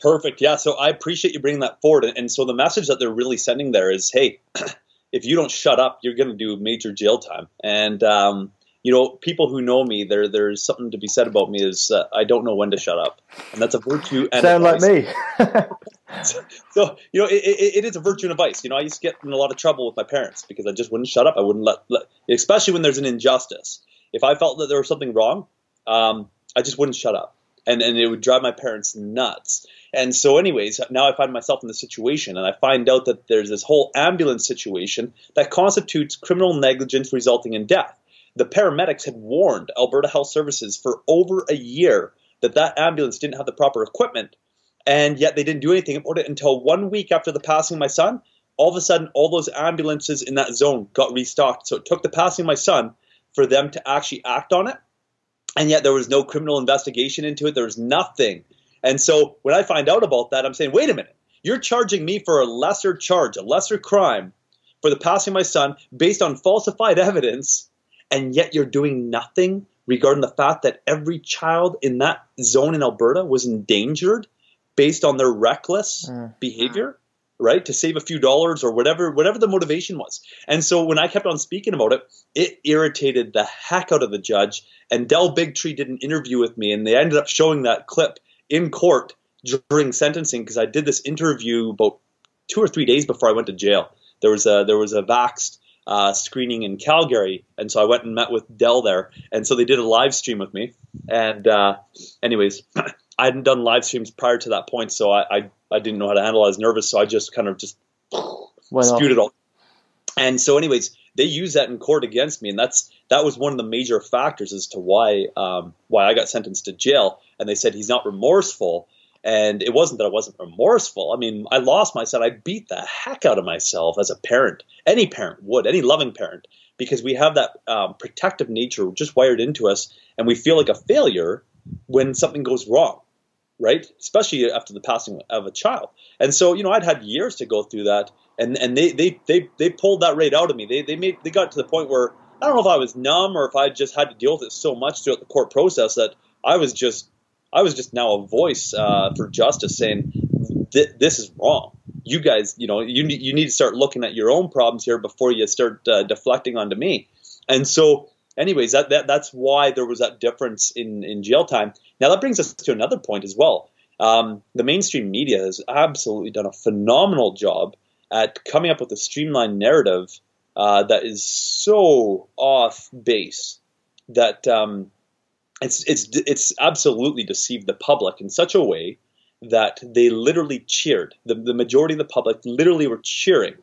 Perfect. Yeah. So I appreciate you bringing that forward. And so the message that they're really sending there is, hey, <clears throat> if you don't shut up, you're going to do major jail time. And um, you know, people who know me, there there's something to be said about me is uh, I don't know when to shut up, and that's a virtue. And Sound like me. so, <laughs> <laughs> so, you know, it, it, it is a virtue and a vice. You know, I used to get in a lot of trouble with my parents because I just wouldn't shut up. I wouldn't let, let especially when there's an injustice. If I felt that there was something wrong, um, I just wouldn't shut up, and and it would drive my parents nuts. And so, anyways, now I find myself in the situation, and I find out that there's this whole ambulance situation that constitutes criminal negligence resulting in death. The paramedics had warned Alberta Health Services for over a year that that ambulance didn't have the proper equipment, and yet they didn't do anything about it until one week after the passing of my son. All of a sudden, all those ambulances in that zone got restocked. So it took the passing of my son for them to actually act on it, and yet there was no criminal investigation into it. There was nothing and so when I find out about that, I'm saying, wait a minute, you're charging me for a lesser charge, a lesser crime for the passing of my son based on falsified <laughs> evidence, and yet you're doing nothing regarding the fact that every child in that zone in Alberta was endangered based on their reckless mm. behavior right to save a few dollars or whatever whatever the motivation was and so when i kept on speaking about it it irritated the heck out of the judge and Del Bigtree did an interview with me and they ended up showing that clip in court during sentencing because I did this interview about two or three days before I went to jail. There was a there was a Vaxxed uh, screening in Calgary, and so I went and met with Del there, and so they did a live stream with me. And uh, anyways, <clears throat> I hadn't done live streams prior to that point, so I, I, I didn't know how to handle. I was nervous, so I just kind of just spewed it all. And so, anyways, they use that in court against me, and that's that was one of the major factors as to why um, why I got sentenced to jail and they said he's not remorseful. And it wasn't that I wasn't remorseful. I mean, I lost my son. I beat the heck out of myself as a parent. Any parent would, any loving parent, because we have that um, protective nature just wired into us, and we feel like a failure when something goes wrong, right? Especially after the passing of a child. And so, you know, I'd had years to go through that, and and they they they they pulled that right out of me. They they made they got to the point where I don't know if I was numb or if I just had to deal with it so much throughout the court process that I was just I was just now a voice uh, for justice saying this is wrong. You guys, you know, you you need to start looking at your own problems here before you start uh, deflecting onto me. And so, anyways, that, that that's why there was that difference in in jail time. Now that brings us to another point as well. Um, the mainstream media has absolutely done a phenomenal job at coming up with a streamlined narrative uh, that is so off base that um, it's it's it's absolutely deceived the public in such a way that they literally cheered. The, the majority of the public literally were cheering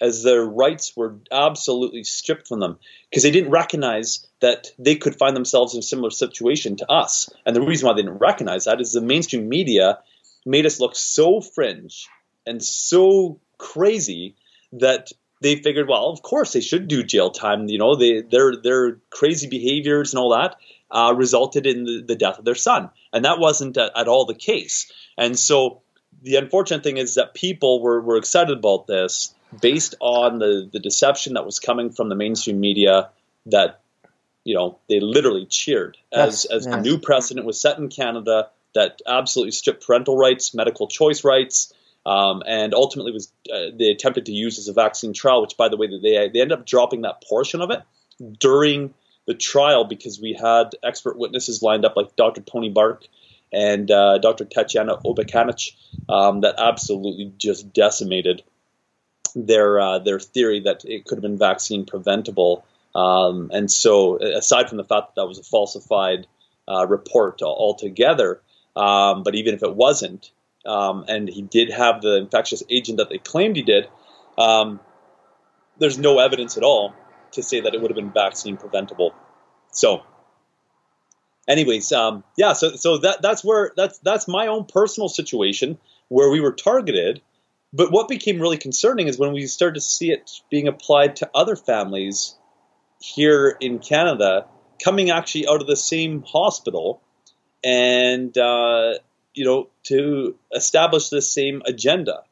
as their rights were absolutely stripped from them because they didn't recognize that they could find themselves in a similar situation to us. And the reason why they didn't recognize that is the mainstream media made us look so fringe and so crazy that they figured, well, of course they should do jail time. You know, they their their crazy behaviors and all that uh, resulted in the, the, death of their son. And that wasn't at, at, all the case. And so the unfortunate thing is that people were, were excited about this based on the, the deception that was coming from the mainstream media that, you know, they literally cheered as, yes, as yes. a new precedent was set in Canada that absolutely stripped parental rights, medical choice rights, um, and ultimately was uh, they attempted to use as a vaccine trial, which by the way they they ended up dropping that portion of it during the trial because we had expert witnesses lined up like Dr. Toni Bark and uh, Dr. Tetyana Obukhanych um, that absolutely just decimated their uh, their theory that it could have been vaccine preventable. Um, and so, aside from the fact that that was a falsified uh, report altogether, um, but even if it wasn't, um, and he did have the infectious agent that they claimed he did, um, there's no evidence at all to say that it would have been vaccine preventable. So, anyways, um, yeah, so so that that's where that's that's my own personal situation where we were targeted. But what became really concerning is when we started to see it being applied to other families here in Canada, coming actually out of the same hospital, and uh, you know to establish the same agenda.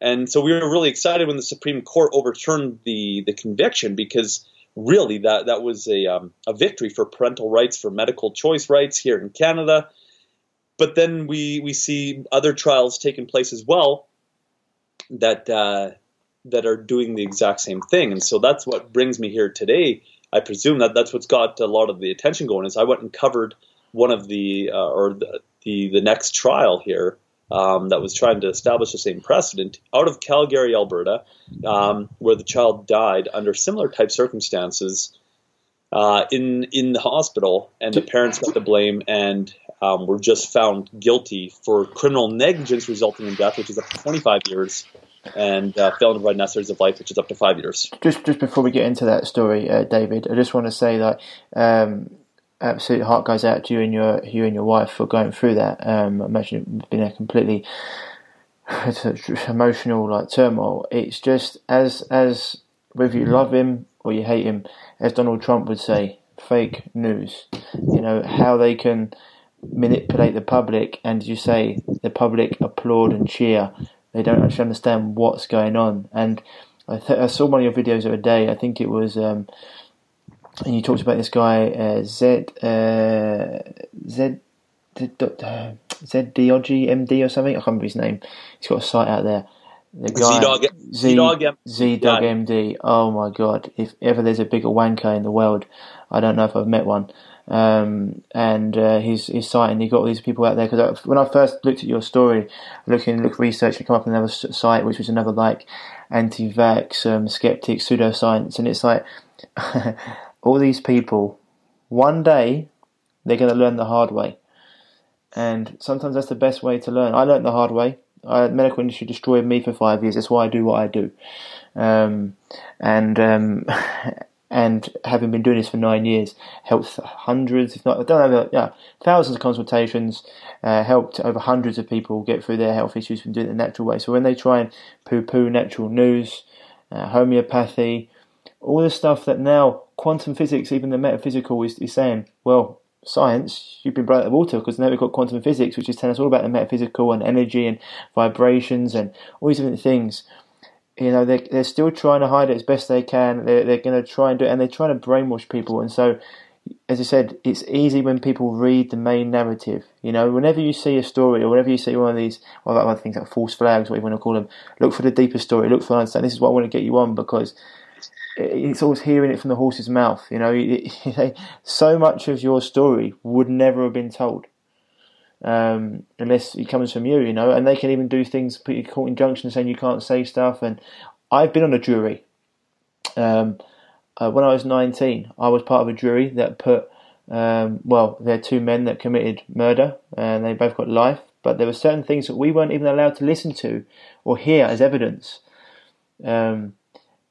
And so we were really excited when the Supreme Court overturned the the conviction because really that that was a um, a victory for parental rights, for medical choice rights here in Canada. But then we we see other trials taking place as well that uh, that are doing the exact same thing, and so that's what brings me here today. I presume that that's what's got a lot of the attention going. Is I went and covered one of the uh, or the, the the next trial here um, that was trying to establish the same precedent out of Calgary, Alberta, um, where the child died under similar type circumstances uh, in in the hospital, and the parents got the blame and um, were just found guilty for criminal negligence resulting in death, which is up to 25 years, and uh, failing to provide necessaries of life, which is up to five years. Just just before we get into that story, uh, David, I just want to say that um, absolute heart goes out to you and your you and your wife for going through that. Um, I imagine it's been a completely <sighs> emotional like turmoil. It's just as as whether you love him or you hate him, as Donald Trump would say, fake news. You know how they can manipulate the public, and you say the public applaud and cheer. They don't actually understand what's going on. And I, th- I saw one of your videos the other day. I think it was. Um, and you talked about this guy uh, Zed uh, uh, Zed MD or something. I can't remember his name. He's got a site out there. The guy Z-Dog, Z-Dog, Z-Dog MD. Oh my god! If ever there's a bigger wanker in the world, I don't know if I've met one. Um, and uh, his his site, and he got all these people out there. Because when I first looked at your story, looking look research, and come up with another site, which was another like anti-vax, um, skeptic, pseudoscience, and it's like <laughs> all these people, one day, they're going to learn the hard way. And sometimes that's the best way to learn. I learned the hard way. I, medical industry destroyed me for five years. That's why I do what I do. Um, and um, <laughs> and having been doing this for nine years, helped hundreds, if not, I don't know, yeah, thousands of consultations, uh, helped over hundreds of people get through their health issues from doing it the natural way. So when they try and poo-poo natural news, uh, homeopathy, all the stuff that now quantum physics, even the metaphysical, is, is saying, well, science, you've been brought out of water because now we've got quantum physics, which is telling us all about the metaphysical and energy and vibrations and all these different things. You know, they're, they're still trying to hide it as best they can. They're, they're going to try and do it, and they're trying to brainwash people. And so, as I said, it's easy when people read the main narrative. You know, whenever you see a story or whenever you see one of these, or other things like false flags, what you want to call them, look for the deeper story. Look for understand. This is what I want to get you on because it's always hearing it from the horse's mouth. You know, <laughs> so much of your story would never have been told um, unless it comes from you. You know, and they can even do things, put you court injunctions saying you can't say stuff. And I've been on a jury. Um, uh, when I was 19, I was part of a jury that put, um, well, there are two men that committed murder, and they both got life. But there were certain things that we weren't even allowed to listen to or hear as evidence, um,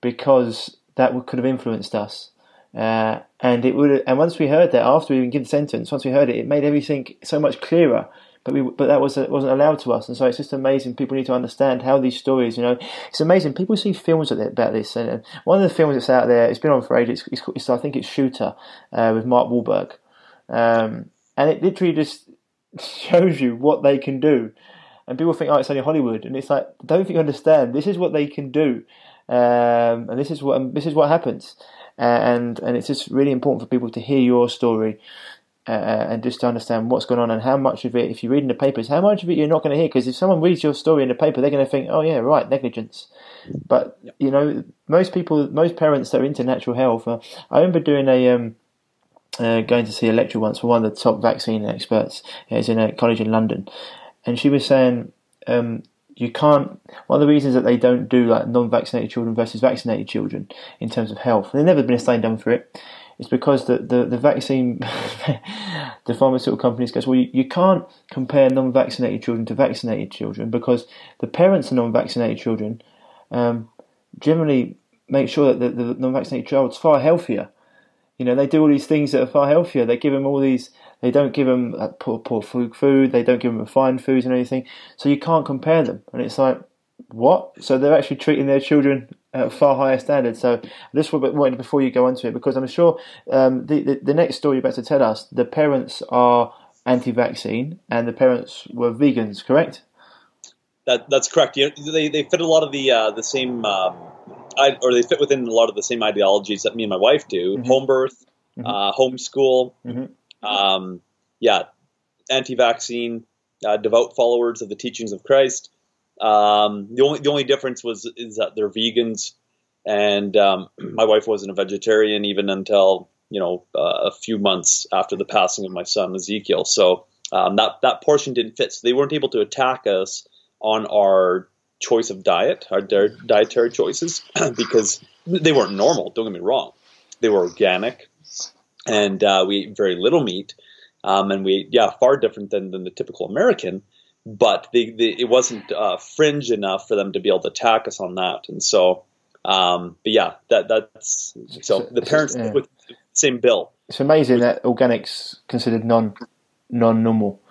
because that could have influenced us. Uh, and it would, and once we heard that, after we even give the sentence, once we heard it, it made everything so much clearer. But we, but that was wasn't allowed to us, and so it's just amazing. People need to understand how these stories, you know, it's amazing. People see films about this, and one of the films that's out there, it's been on for ages. It's, it's I think it's Shooter uh, with Mark Wahlberg, um, and it literally just <laughs> shows you what they can do. And people think, oh, it's only Hollywood, and it's like, don't think you understand. This is what they can do um, and this is what this is what happens. Uh, and and it's just really important for people to hear your story. Uh, uh, and just to understand what's going on and how much of it, if you read in the papers, how much of it you're not going to hear. Because if someone reads your story in the paper, they're going to think, "Oh yeah, right, negligence." But you know, most people, most parents that are into natural health. Uh, I remember doing a um, uh, going to see a lecture once for one of the top vaccine experts. It's in a college in London, and she was saying um, you can't. One of the reasons that they don't do like non-vaccinated children versus vaccinated children in terms of health, there's never been a study done for it, it's because the, the, the vaccine, <laughs> the pharmaceutical companies goes, well, you, you can't compare non-vaccinated children to vaccinated children because the parents of non-vaccinated children um, generally make sure that the, the non-vaccinated child's far healthier. You know, they do all these things that are far healthier. They give them all these. They don't give them poor, poor food. They don't give them refined foods and anything. So you can't compare them. And it's like, what? So they're actually treating their children at a far higher standard. So this will be before you go on to it because I'm sure um, the, the, the next story you're about to tell us, the parents are anti-vaccine and the parents were vegans, correct? That that's correct. You know, they they fit a lot of the uh, the same. Um, I, or they fit within a lot of the same ideologies that me and my wife do: mm-hmm. home birth, mm-hmm. uh, homeschool, mm-hmm. Um, yeah, anti-vaccine, uh, devout followers of the teachings of Christ. Um, the only the only difference was is that they're vegans, and um, <clears throat> my wife wasn't a vegetarian even until you know uh, a few months after the passing of my son Ezekiel. So um, that that portion didn't fit. So they weren't able to attack us on our choice of diet, our dietary choices, <clears throat> because they weren't normal. Don't get me wrong; they were organic, and uh, we ate very little meat, um, and we yeah far different than than the typical American but they, they, it wasn't uh, fringe enough for them to be able to attack us on that. And so, um, but yeah, that that's so the parents yeah. with the same bill. It's amazing that organics considered non non normal.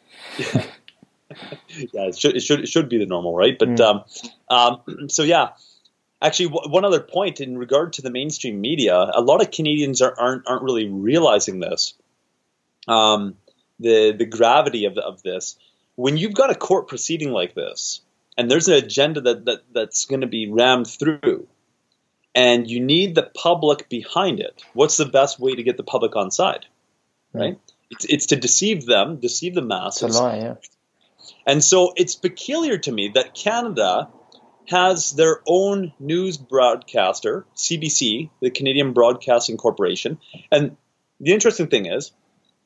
<laughs> yeah, it should, it should it should be the normal, right? But mm. um, um, so yeah. Actually, w- one other point in regard to the mainstream media, a lot of Canadians are, aren't aren't really realizing this. Um, the the gravity of of this when you've got a court proceeding like this, and there's an agenda that, that that's going to be rammed through, and you need the public behind it, what's the best way to get the public on side? Right? Mm. It's, it's to deceive them, deceive the masses. It's a lie, yeah. And so it's peculiar to me that Canada has their own news broadcaster, CBC, the Canadian Broadcasting Corporation. And the interesting thing is,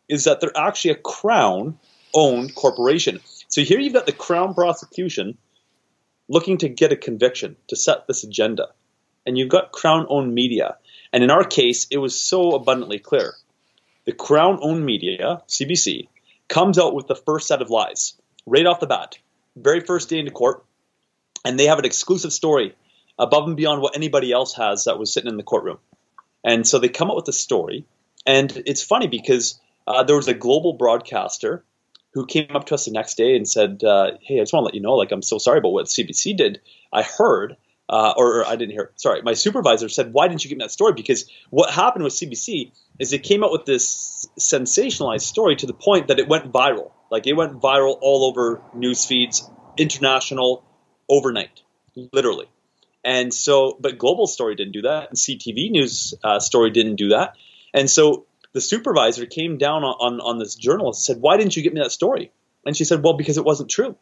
is that they're actually a crown owned corporation. So here you've got the Crown prosecution looking to get a conviction to set this agenda. And you've got Crown owned media. And in our case, it was so abundantly clear. The Crown owned media, CBC, comes out with the first set of lies right off the bat. Very first day into court. And they have an exclusive story above and beyond what anybody else has that was sitting in the courtroom. And so they come up with a story. And it's funny because uh, there was a global broadcaster who came up to us the next day and said, uh, "Hey, I just want to let you know, like, I'm so sorry about what CBC did. I heard, uh, or, or, I didn't hear. Sorry, my supervisor said, why didn't you give me that story? Because what happened with CBC is it came out with this sensationalized story to the point that it went viral. Like, it went viral all over news feeds, international, overnight, literally. And so, but Global Story didn't do that, and CTV News uh, Story didn't do that. And so the supervisor came down on, on, on this journalist and said, Why didn't you get me that story? And she said, Well, because it wasn't true.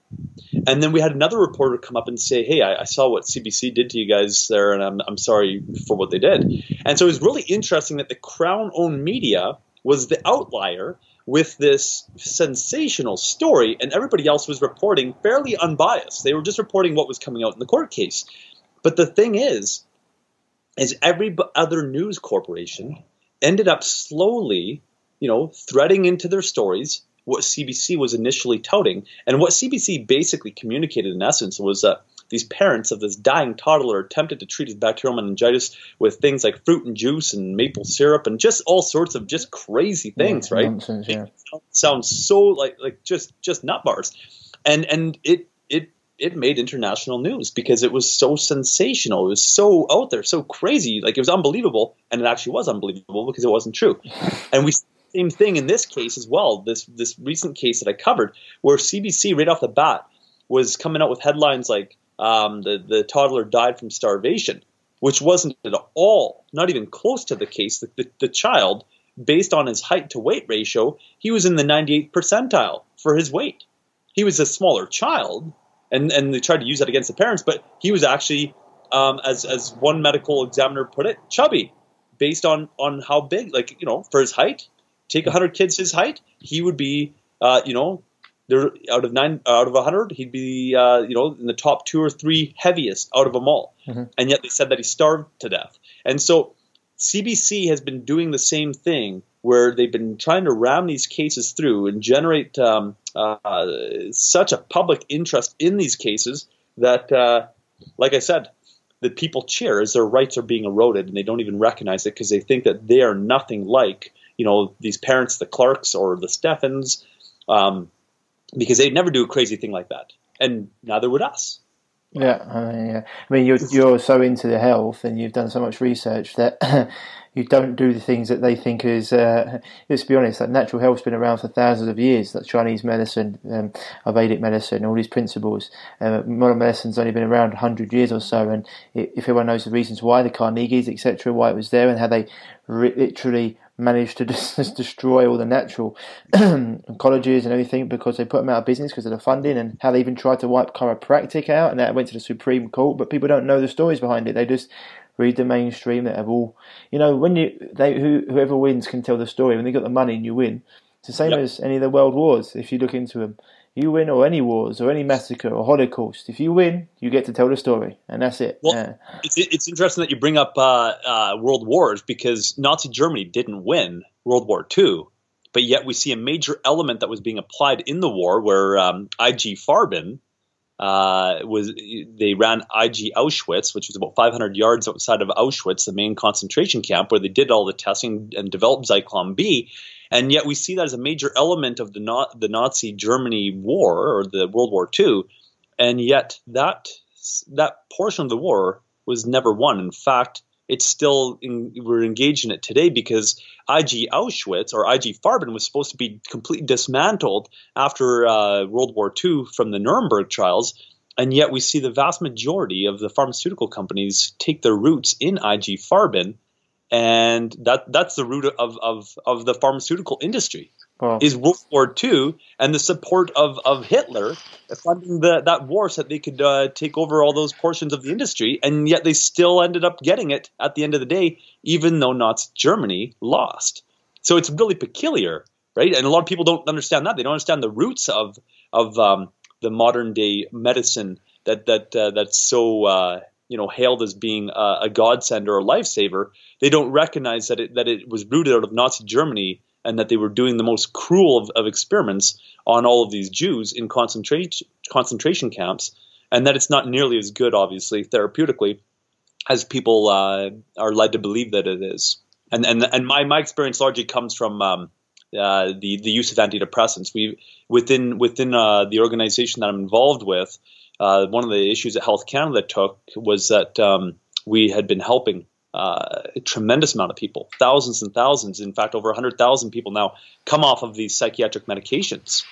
And then we had another reporter come up and say, Hey, I, I, saw what CBC did to you guys there, and I'm, I'm sorry for what they did. And so it was really interesting that the Crown owned media was the outlier with this sensational story, and everybody else was reporting fairly unbiased. They were just reporting what was coming out in the court case. But the thing is, is every other news corporation ended up slowly, you know, threading into their stories what CBC was initially touting. And what CBC basically communicated in essence was that these parents of this dying toddler attempted to treat his bacterial meningitis with things like fruit and juice and maple syrup and just all sorts of just crazy things, yeah, right? Nonsense, yeah. sounds so like like just just nut bars. And and it it it made international news because it was so sensational. It was so out there, so crazy. Like it was unbelievable, and it actually was unbelievable because it wasn't true. <laughs> And we same thing in this case as well. This this recent case that I covered, where CBC right off the bat was coming out with headlines like um, the the toddler died from starvation, which wasn't at all, not even close to the case. The, the, the child, based on his height to weight ratio, he was in the 98th percentile for his weight. He was a smaller child, and and they tried to use that against the parents. But he was actually, um, as as one medical examiner put it, chubby, based on on how big, like you know, for his height. Take hundred kids his height, he would be, uh, you know, there out of nine out of hundred, he'd be, uh, you know, in the top two or three heaviest out of them all. Mm-hmm. And yet they said that he starved to death. And so CBC has been doing the same thing where they've been trying to ram these cases through and generate um, uh, such a public interest in these cases that, uh, like I said, the people cheer as their rights are being eroded and they don't even recognize it because they think that they are nothing like you know these parents, the Clarks or the Stephans, um, because they'd never do a crazy thing like that, and neither would us. Yeah, I mean, yeah. I mean, you're you're so into the health, and you've done so much research that <clears throat> you don't do the things that they think is. Uh, let's be honest, that natural health's been around for thousands of years. That Chinese medicine, um, Vedic medicine, all these principles. Uh, modern medicine's only been around hundred years or so, and if everyone knows the reasons why, the Carnegies, etc., why it was there, and how they literally managed to <laughs> just destroy all the natural <clears throat> colleges and everything because they put them out of business because of the funding and how they even tried to wipe chiropractic out and that went to the Supreme Court. But people don't know the stories behind it. They just read the mainstream that have all, you know, when you they who, whoever wins can tell the story. When they got the money and you win, it's the same yep. as any of the world wars. If you look into them, you win or any wars or any massacre or Holocaust. If you win, you get to tell the story, and that's it. Well, yeah. it's, it's interesting that you bring up uh, uh, world wars because Nazi Germany didn't win World War II, but yet we see a major element that was being applied in the war where um, IG Farben uh, was they ran IG Auschwitz, which was about 500 yards outside of Auschwitz, the main concentration camp, where they did all the testing and developed Zyklon B. And yet we see that as a major element of the, the Nazi Germany war or the World War II. And yet that that portion of the war was never won. In fact, it's still in, we're engaged in it today because IG Auschwitz or IG Farben was supposed to be completely dismantled after uh, World War II from the Nuremberg trials, and yet we see the vast majority of the pharmaceutical companies take their roots in IG Farben and that that's the root of of of the pharmaceutical industry. Wow. Is World War II and the support of, of Hitler funding the, that war so that they could uh, take over all those portions of the industry, and yet they still ended up getting it at the end of the day, even though Nazi Germany lost. So it's really peculiar, right? And a lot of people don't understand that. They don't understand the roots of of um, the modern day medicine that that uh, that's so uh, you know hailed as being a, a godsend or a lifesaver, they don't recognize that it that it was rooted out of Nazi Germany and that they were doing the most cruel of, of experiments on all of these Jews in concentration concentration camps, and that it's not nearly as good, obviously, therapeutically, as people uh, are led to believe that it is. And and and my my experience largely comes from. Um, uh, the the use of antidepressants. We within within uh, the organization that I'm involved with, uh, one of the issues that Health Canada took was that um, we had been helping uh, a tremendous amount of people, thousands and thousands, in fact, over 100,000 people now come off of these psychiatric medications.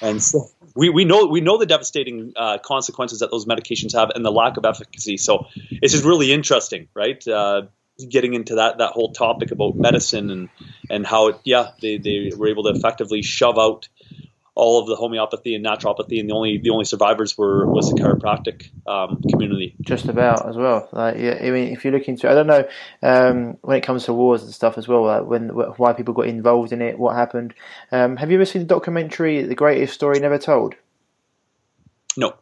And so we, we know we know the devastating uh, consequences that those medications have and the lack of efficacy. So this is really interesting, right? Uh, getting into that that whole topic about medicine and and how it, yeah they, they were able to effectively shove out all of the homeopathy and naturopathy, and the only the only survivors were was the chiropractic um, community. Just about as well. Like, yeah, I mean, if you look into, I don't know um, when it comes to wars and stuff as well. Like when why people got involved in it, what happened. Um, have you ever seen the documentary "The Greatest Story Never Told"? No.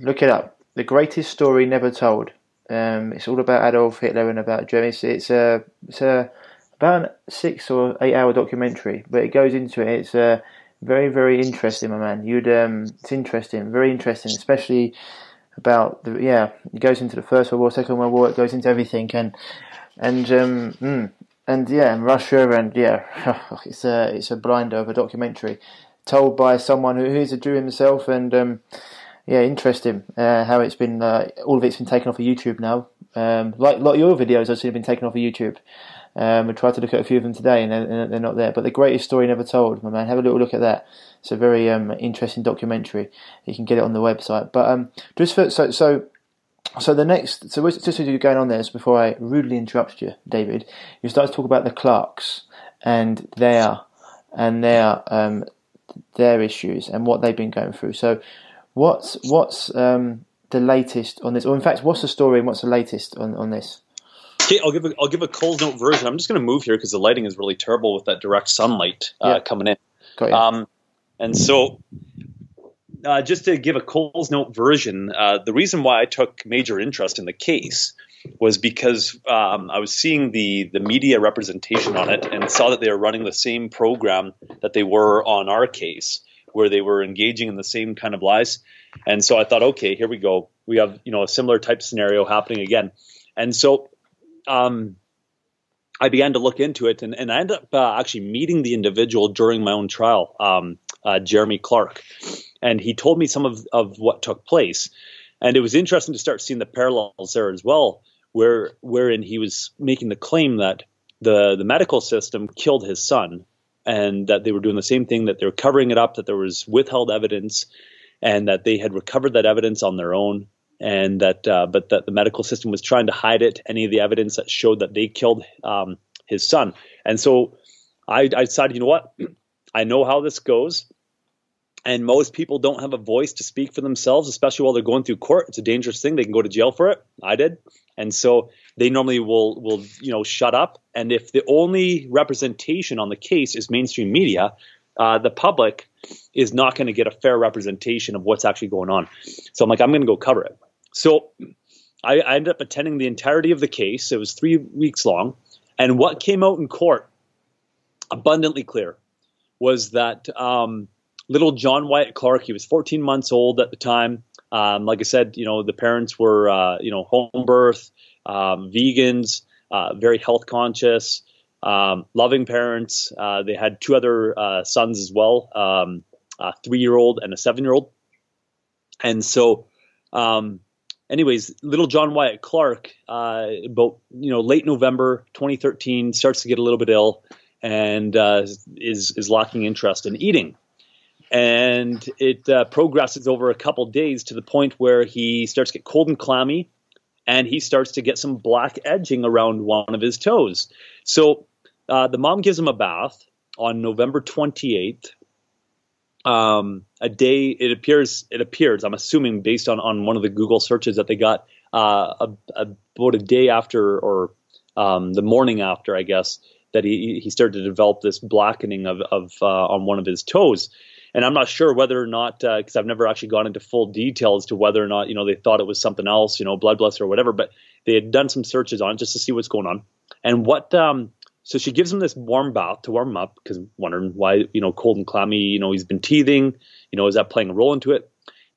Look it up. The Greatest Story Never Told. Um, it's all about Adolf Hitler and about Germany. It's, it's a it's a about a six or eight hour documentary, but it goes into it. It's a very, very interesting, my man. You'd um, it's interesting, very interesting, especially about the yeah. It goes into the First World War, Second World War. It goes into everything, and and um, mm, and yeah, and Russia, and yeah, <laughs> it's a it's a blinder of a documentary told by someone who's a Jew himself, and um, yeah, interesting uh, how it's been. Uh, all of it's been taken off of YouTube now. Um, like of your videos, I've seen have been taken off of YouTube. Um, we tried to look at a few of them today, and they're, they're, not there. But the greatest story never told, my man. Have a little look at that. It's a very um, interesting documentary. You can get it on the website. But um, just for so so. So the next, so just as you're going on there, so before I rudely interrupt you, David, you start to talk about the Clarks and their and their um, their issues and what they've been going through. So, what's what's um, the latest on this, or in fact, what's the story and what's the latest on, on this? Okay, I'll give a, I'll give a Coles Note version. I'm just going to move here because the lighting is really terrible with that direct sunlight uh, yeah. coming in. Um, and so, uh, just to give a Coles Note version, uh, the reason why I took major interest in the case was because um, I was seeing the the media representation on it and saw that they were running the same program that they were on our case, where they were engaging in the same kind of lies. And so I thought, okay, here we go. We have you know a similar type scenario happening again. And so um, I began to look into it, and, and I ended up uh, actually meeting the individual during my own trial, um, uh, Jeromie Clark, and he told me some of, of what took place. And it was interesting to start seeing the parallels there as well, where wherein he was making the claim that the the medical system killed his son, and that they were doing the same thing, that they were covering it up, that there was withheld evidence, and that they had recovered that evidence on their own, and that uh, but that the medical system was trying to hide it, any of the evidence that showed that they killed um, his son. And so I, I decided, you know what, <clears throat> I know how this goes and most people don't have a voice to speak for themselves, especially while they're going through court. It's a dangerous thing. They can go to jail for it. I did, and so they normally will will you know shut up. And if the only representation on the case is mainstream media, uh, the public is not going to get a fair representation of what's actually going on. So I'm like, I'm going to go cover it. So I, I ended up attending the entirety of the case. It was three weeks long, and what came out in court, abundantly clear, was that. Um, little John Wyatt Clark. He was 14 months old at the time. Um, like I said, you know, the parents were, uh, you know, home birth, um, vegans, uh, very health conscious, um, loving parents. Uh, they had two other uh, sons as well, um, a three year old and a seven year old. And so, um, anyways, little John Wyatt Clark, uh, about, you know, late November 2013, starts to get a little bit ill and uh, is, is lacking interest in eating. And it uh, progresses over a couple days to the point where he starts to get cold and clammy and he starts to get some black edging around one of his toes. So uh, the mom gives him a bath on november 28th um, a day it appears it appears i'm assuming based on, on one of the google searches that they got uh, a, a, about a day after or um, the morning after i guess that he, he started to develop this blackening of, of uh, on one of his toes and I'm not sure whether or not because uh, I've never actually gone into full detail as to whether or not you know they thought it was something else, you know, blood blister or whatever. But they had done some searches on it just to see what's going on. And what um, so she gives him this warm bath to warm him up because wondering why you know cold and clammy. You know, he's been teething. You know, is that playing a role into it?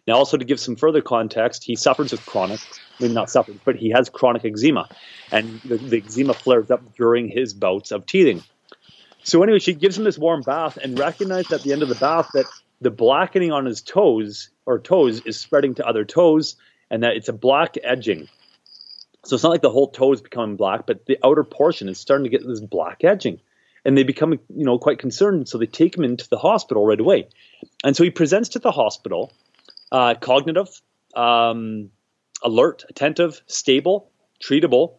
Now, also to give some further context, he suffers with chronic, maybe not suffers, but he has chronic eczema, and the, the eczema flares up during his bouts of teething. So anyway, she gives him this warm bath and recognized at the end of the bath that the blackening on his toes or toes is spreading to other toes and that it's a black edging. So it's not like the whole toe is becoming black, but the outer portion is starting to get this black edging. And they become, you know, quite concerned. So they take him into the hospital right away. And so he presents to the hospital, uh, cognitive, um, alert, attentive, stable, treatable,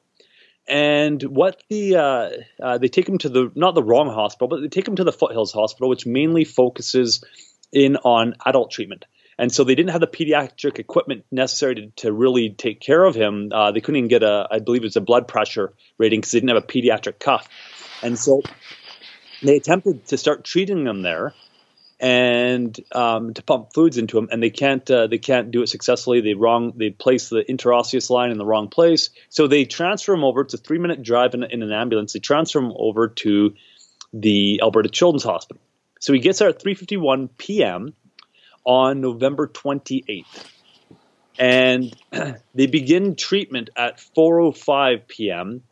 and what the uh, uh, they take him to the not the wrong hospital, but they take him to the Foothills Hospital, which mainly focuses in on adult treatment. And so they didn't have the pediatric equipment necessary to, to really take care of him. Uh, they couldn't even get a, I believe it's a blood pressure rating because they didn't have a pediatric cuff. And so they attempted to start treating him there and um, to pump fluids into them, and they can't uh, they can't do it successfully. They wrong they place the interosseous line in the wrong place, so they transfer him over. It's a three minute drive in, in an ambulance. They transfer him over to the Alberta Children's Hospital. So he gets there at 3:51 p.m. on November 28th, and <clears throat> they begin treatment at 4:05 p.m.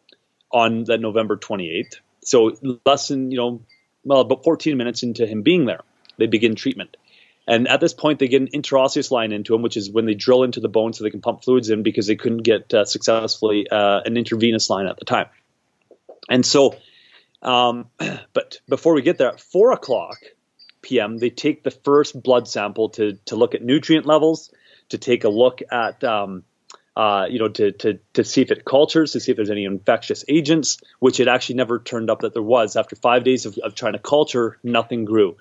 on that November 28th. So less than you know, well, about 14 minutes into him being there they begin treatment. And at this point, they get an interosseous line into him, which is when they drill into the bone so they can pump fluids in because they couldn't get uh, successfully uh, an intravenous line at the time. And so, um, <clears throat> but before we get there, at four o'clock p.m., they take the first blood sample to to look at nutrient levels, to take a look at um, uh, you know, to, to, to see if it cultures, to see if there's any infectious agents, which it actually never turned up that there was. After five days of, of trying to culture, nothing grew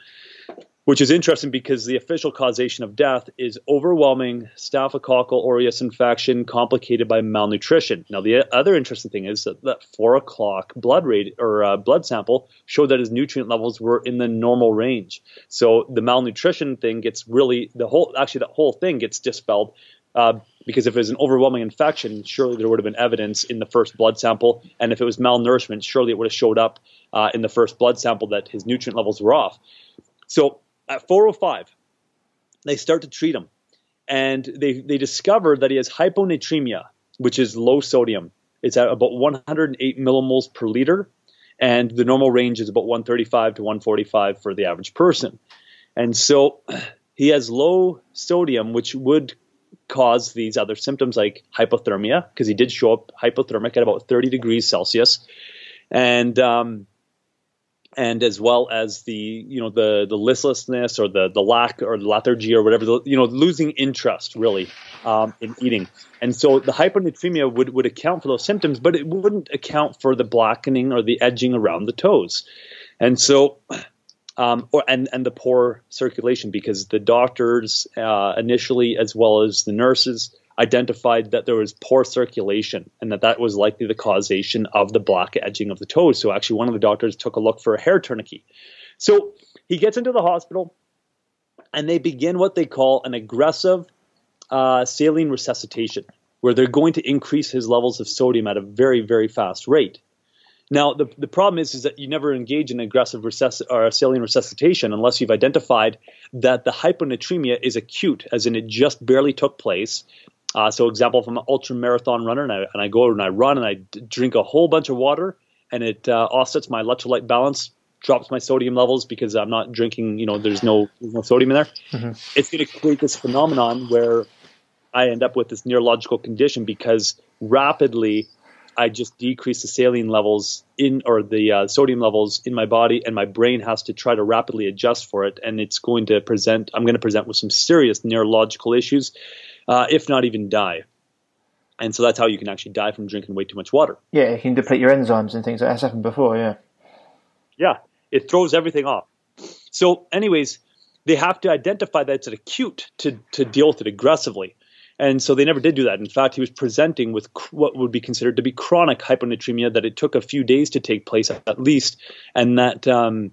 which is interesting because the official causation of death is overwhelming staphylococcal aureus infection complicated by malnutrition. Now, the other interesting thing is that that four o'clock blood rate or uh, blood sample showed that his nutrient levels were in the normal range. So the malnutrition thing gets really the whole actually the whole thing gets dispelled Uh, because if it was an overwhelming infection, surely there would have been evidence in the first blood sample. And if it was malnourishment, surely it would have showed up uh, in the first blood sample that his nutrient levels were off. So at 405, they start to treat him. And they, they discover that he has hyponatremia, which is low sodium. It's at about 108 millimoles per liter. And the normal range is about 135 to 145 for the average person. And so he has low sodium, which would cause these other symptoms like hypothermia, because he did show up hypothermic at about 30 degrees Celsius, and um, and as well as the you know the the listlessness or the the lack or lethargy or whatever, the, you know, losing interest really um, in eating. And so the hyponatremia would would account for those symptoms, but it wouldn't account for the blackening or the edging around the toes. And so um, or and and the poor circulation because the doctors uh, initially, as well as the nurses, identified that there was poor circulation and that that was likely the causation of the black edging of the toes. So actually, one of the doctors took a look for a hair tourniquet. So he gets into the hospital, and they begin what they call an aggressive uh, saline resuscitation, where they're going to increase his levels of sodium at a very very fast rate. Now, the, the problem is, is that you never engage in aggressive resusc- or saline resuscitation unless you've identified that the hyponatremia is acute, as in it just barely took place. Uh, so, example, if I'm an ultra marathon runner and I, and I go and I run and I d- drink a whole bunch of water and it uh, offsets my electrolyte balance, drops my sodium levels because I'm not drinking, you know, there's no, there's no sodium in there. Mm-hmm. It's going to create this phenomenon where I end up with this neurological condition because rapidly I just decrease the saline levels in or the uh, sodium levels in my body, and my brain has to try to rapidly adjust for it, and it's going to present. I'm going to present with some serious neurological issues, uh, if not even die. And so that's how you can actually die from drinking way too much water. Yeah, you can deplete your enzymes and things. That has happened before. Yeah. Yeah, it throws everything off. So, anyways, they have to identify that it's acute to to deal with it aggressively. And so they never did do that. In fact, he was presenting with what would be considered to be chronic hyponatremia that it took a few days to take place at least, and that um,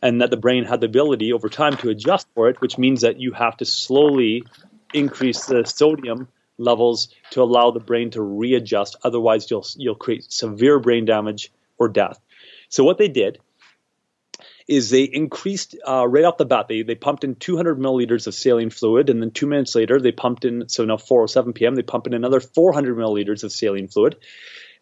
and that the brain had the ability over time to adjust for it, which means that you have to slowly increase the sodium levels to allow the brain to readjust. Otherwise, you'll you'll create severe brain damage or death. So what they did is they increased uh, right off the bat. They they pumped in 200 milliliters of saline fluid, and then two minutes later they pumped in. So now 4:07 p.m. they pump in another 400 milliliters of saline fluid,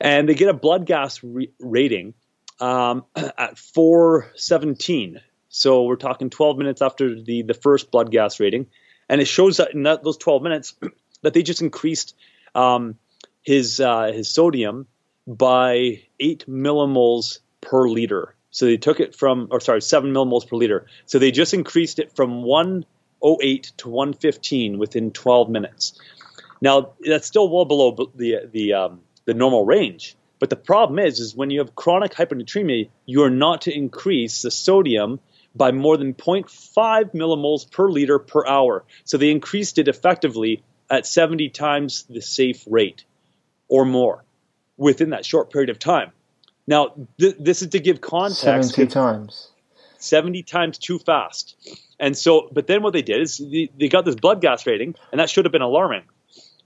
and they get a blood gas re- rating um, <clears throat> at 417. So we're talking 12 minutes after the the first blood gas rating, and it shows that in that, those 12 minutes <clears throat> that they just increased um, his uh, his sodium by eight millimoles per liter. So they took it from, or sorry, seven millimoles per liter. So they just increased it from 108 to 115 within 12 minutes. Now that's still well below the the um, the normal range. But the problem is, is when you have chronic hyponatremia, you are not to increase the sodium by more than 0.5 millimoles per liter per hour. So they increased it effectively at 70 times the safe rate or more within that short period of time. Now, th- this is to give context. Seventy times. Seventy times too fast. And so, but then what they did is they, they got this blood gas rating, and that should have been alarming.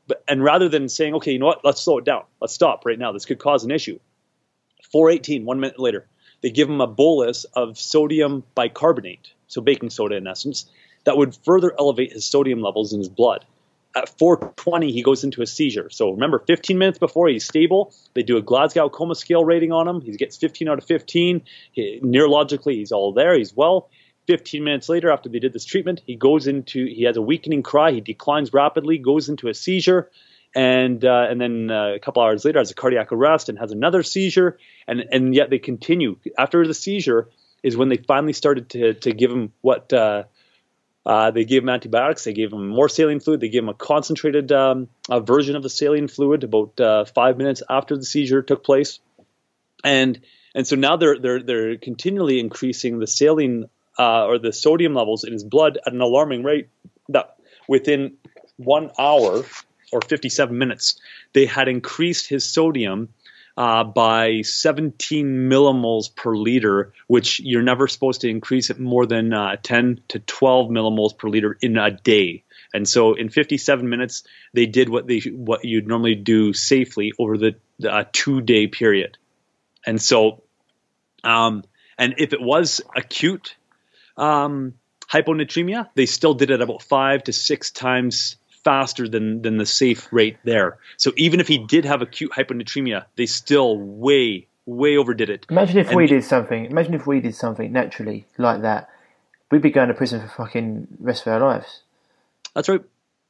But and rather than saying, okay, you know what, let's slow it down, let's stop right now. This could cause an issue. 418, one minute later, they give him a bolus of sodium bicarbonate, so baking soda in essence, that would further elevate his sodium levels in his blood. At 420 he goes into a seizure. So remember 15 minutes before he's stable. They do a glasgow coma scale rating on him. He gets 15 out of 15 he, neurologically he's all there. He's well. 15 minutes later after they did this treatment he goes into he has a weakening cry. He declines rapidly goes into a seizure and uh, and then uh, a couple hours later has a cardiac arrest and has another seizure and and yet they continue after the seizure is when they finally started to to give him what uh, uh, they gave him antibiotics. They gave him more saline fluid. They gave him a concentrated um, a version of the saline fluid about uh, five minutes after the seizure took place, and and so now they're they're they're continually increasing the saline uh, or the sodium levels in his blood at an alarming rate. That within one hour or 57 minutes, they had increased his sodium uh, by 17 millimoles per liter, which you're never supposed to increase it more than uh, 10 to 12 millimoles per liter in a day. And so in 57 minutes, they did what they what you'd normally do safely over the, uh, two day period. And so, um, and if it was acute um, hyponatremia, they still did it about five to six times faster than than the safe rate there. So even if he did have acute hyponatremia, they still way way overdid it. Imagine if And- we did something. Imagine if we did something naturally like that. We'd be going to prison for fucking rest of our lives. That's right.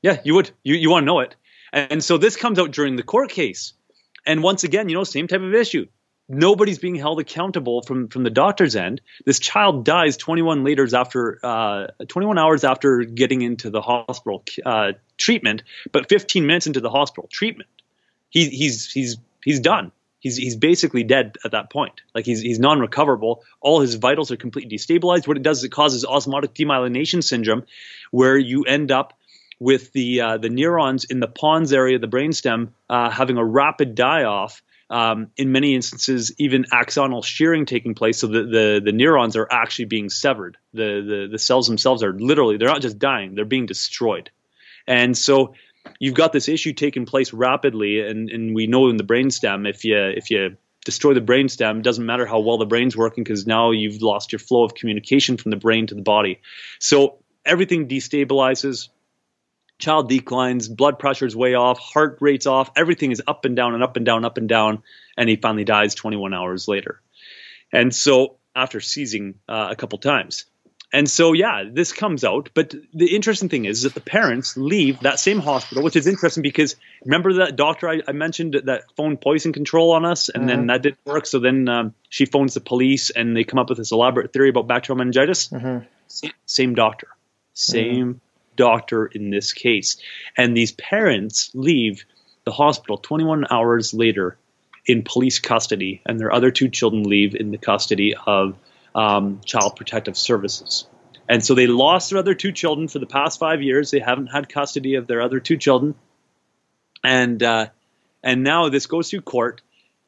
Yeah, you would. You you want to know it. And, and so this comes out during the court case. And once again, you know, same type of issue. Nobody's being held accountable from from the doctor's end. This child dies 21 later after uh, 21 hours after getting into the hospital uh, treatment, but 15 minutes into the hospital treatment, he, he's he's he's done. He's he's basically dead at that point. Like he's he's non-recoverable. All his vitals are completely destabilized. What it does is it causes osmotic demyelination syndrome, where you end up with the uh, the neurons in the pons area of the brainstem uh, having a rapid die-off. Um, in many instances, even axonal shearing taking place, so the, the, the neurons are actually being severed. The, the the cells themselves are literally they're not just dying; they're being destroyed. And so you've got this issue taking place rapidly, and, and we know in the brainstem if you if you destroy the brainstem, it doesn't matter how well the brain's working because now you've lost your flow of communication from the brain to the body. So everything destabilizes. Child declines, blood pressure's way off, heart rate's off, everything is up and down and up and down, up and down, and he finally dies 21 hours later. And so after seizing uh, a couple times. And so, yeah, this comes out. But the interesting thing is that the parents leave that same hospital, which is interesting because remember that doctor I, I mentioned that phoned poison control on us, and then that didn't work. So then um, she phones the police, and they come up with this elaborate theory about bacterial meningitis. Sa- Same doctor, same doctor in this case. And these parents leave the hospital 21 hours later in police custody, and their other two children leave in the custody of um, Child Protective Services. And so they lost their other two children for the past five years. They haven't had custody of their other two children, and uh, and now this goes through court,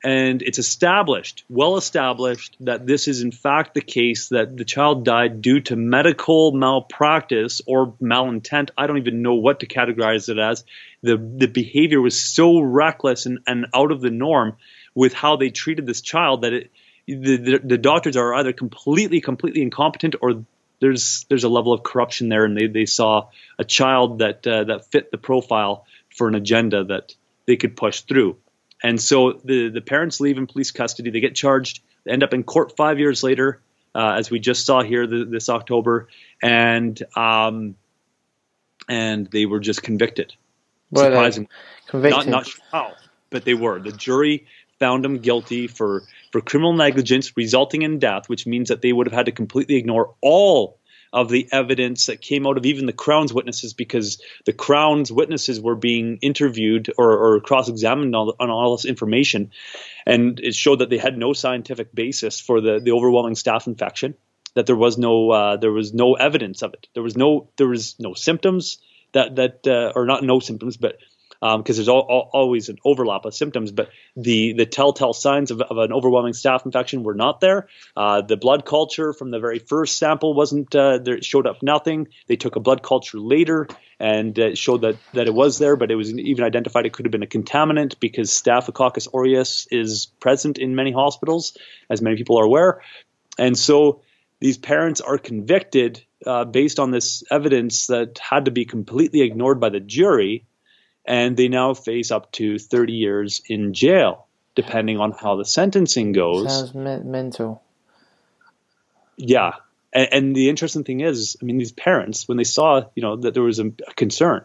and it's established, well established, that this is in fact the case that the child died due to medical malpractice or malintent. I don't even know what to categorize it as. The the behavior was so reckless and, and out of the norm with how they treated this child that it the, the, the doctors are either completely completely incompetent or there's there's a level of corruption there and they, they saw a child that uh, that fit the profile for an agenda that they could push through and so the the parents leave in police custody. They get charged. They end up in court five years later uh, as we just saw here th this October. And um and they were just convicted. Were surprisingly. Convicted. not not sure how, but they were. The jury found them guilty for for criminal negligence resulting in death, which means that they would have had to completely ignore all of the evidence that came out of even the Crown's witnesses because the Crown's witnesses were being interviewed or, or cross examined on, on all this information. And it showed that they had no scientific basis for the, the overwhelming staph infection, that there was no uh, there was no evidence of it. There was no there was no symptoms that that uh, or not no symptoms, but because there's al- al- always an overlap of symptoms, but the the telltale signs of, of an overwhelming staph infection were not there. Uh, the blood culture from the very first sample wasn't uh, there; showed up nothing. They took a blood culture later and uh, showed that that it was there, but it was even identified it could have been a contaminant because Staphylococcus aureus is present in many hospitals, as many people are aware, and so these parents are convicted uh, based on this evidence that had to be completely ignored by the jury and they now face up to 30 years in jail, depending on how the sentencing goes. Sounds me- mental. yeah, and, and the interesting thing is, I mean, these parents, when they saw, you know, that there was a, a concern,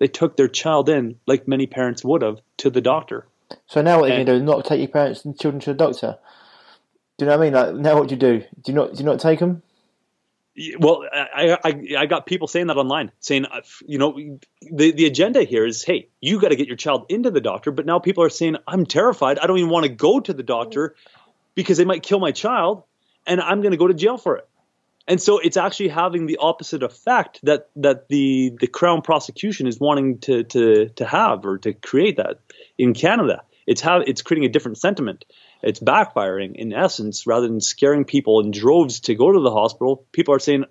they took their child in, like many parents would have, to the doctor. So now what are you And- going to do? Not take your parents and children to the doctor? Do you know what I mean? Like now, what do you do? Do you not? Do you not take them? Well, I, I I got people saying that online, saying, uh, you know, the the agenda here is, hey, you got to get your child into the doctor. But now people are saying, I'm terrified. I don't even want to go to the doctor because they might kill my child, and I'm going to go to jail for it. And so it's actually having the opposite effect that that the the crown prosecution is wanting to to to have or to create that in Canada. It's how it's creating a different sentiment. It's backfiring in essence, rather than scaring people in droves to go to the hospital. People are saying,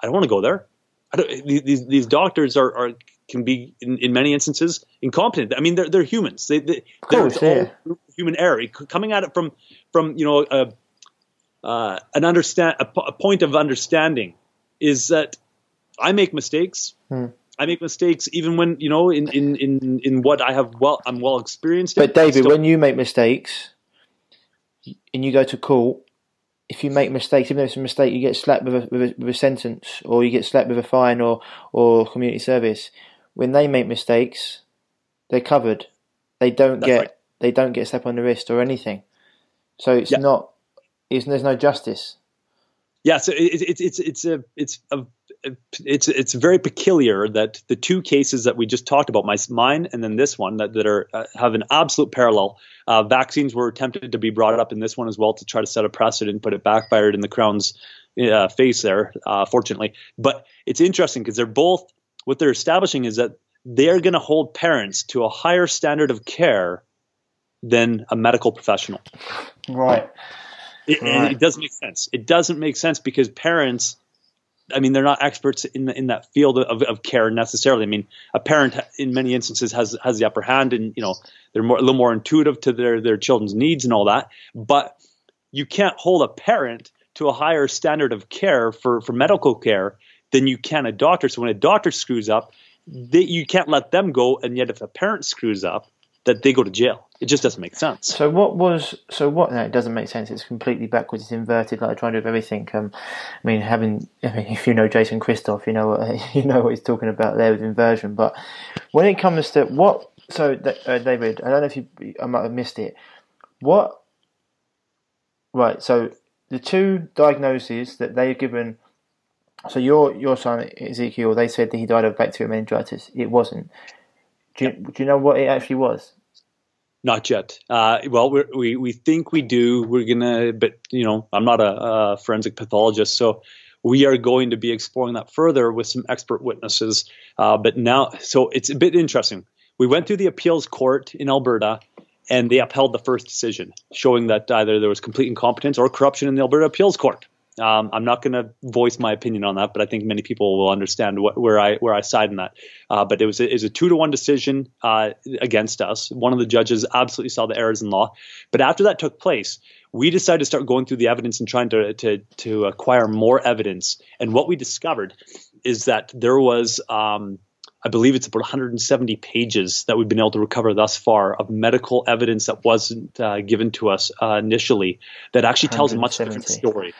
"I don't want to go there. these these doctors are, are can be in, in many instances incompetent. I mean, they're they're humans. They, they course, there's yeah. human error coming at it from from you know a, uh, an understand a, a, point of understanding is that I make mistakes. Hmm. I make mistakes even when you know in in in, in what I have well I'm well experienced. But David, when you make mistakes and you go to court, if you make mistakes, even though it's a mistake, you get slapped with a, with a, with a sentence, or you get slapped with a fine, or or community service. When they make mistakes, they're covered. They don't That's get right. they don't get slap on the wrist or anything. So it's not. It's, there's no justice. Yeah, so it's it's it's it's a it's a it's it's very peculiar that the two cases that we just talked about, my mine and then this one, that that are uh, have an absolute parallel. Uh, vaccines were attempted to be brought up in this one as well to try to set a precedent, but it backfired in the crown's uh, face there, uh, fortunately. But it's interesting because they're both what they're establishing is that they're going to hold parents to a higher standard of care than a medical professional. Right. It, right. it doesn't make sense. It doesn't make sense because parents I mean, they're not experts in in that field of, of care necessarily. I mean, a parent in many instances has has the upper hand, and you know they're more, a little more intuitive to their their children's needs and all that. But you can't hold a parent to a higher standard of care for for medical care than you can a doctor. So when a doctor screws up, they, you can't let them go, and yet if a parent screws up, that they go to jail. It just doesn't make sense. So what was so what? No, it doesn't make sense. It's completely backwards. It's inverted. Like trying to do everything. Um, I mean, having I mean, <laughs> if you know Jason Christoff, you know what <laughs> you know what he's talking about there with inversion. But when it comes to what, so uh, David, I don't know if you, I might have missed it. What? Right. So the two diagnoses that they've given. So your your son Ezekiel, they said that he died of bacterial meningitis. It wasn't. Do you, do you know what it actually was? Not yet. Uh, well, we we think we do. We're gonna, but you know, I'm not a, a, forensic pathologist, so we are going to be exploring that further with some expert witnesses. Uh, but now, so it's a bit interesting. We went through the appeals court in Alberta, and they upheld the first decision, showing that either there was complete incompetence or corruption in the Alberta appeals court. Um, I'm not going to voice my opinion on that, but I think many people will understand what, where I where I side in that. Uh, but it was a, it a two to one decision uh, against us. One of the judges absolutely saw the errors in law, but after that took place, we decided to start going through the evidence and trying to to to acquire more evidence. And what we discovered is that there was. Um, I believe it's about 170 pages that we've been able to recover thus far of medical evidence that wasn't uh, given to us uh, initially that actually tells a much different story.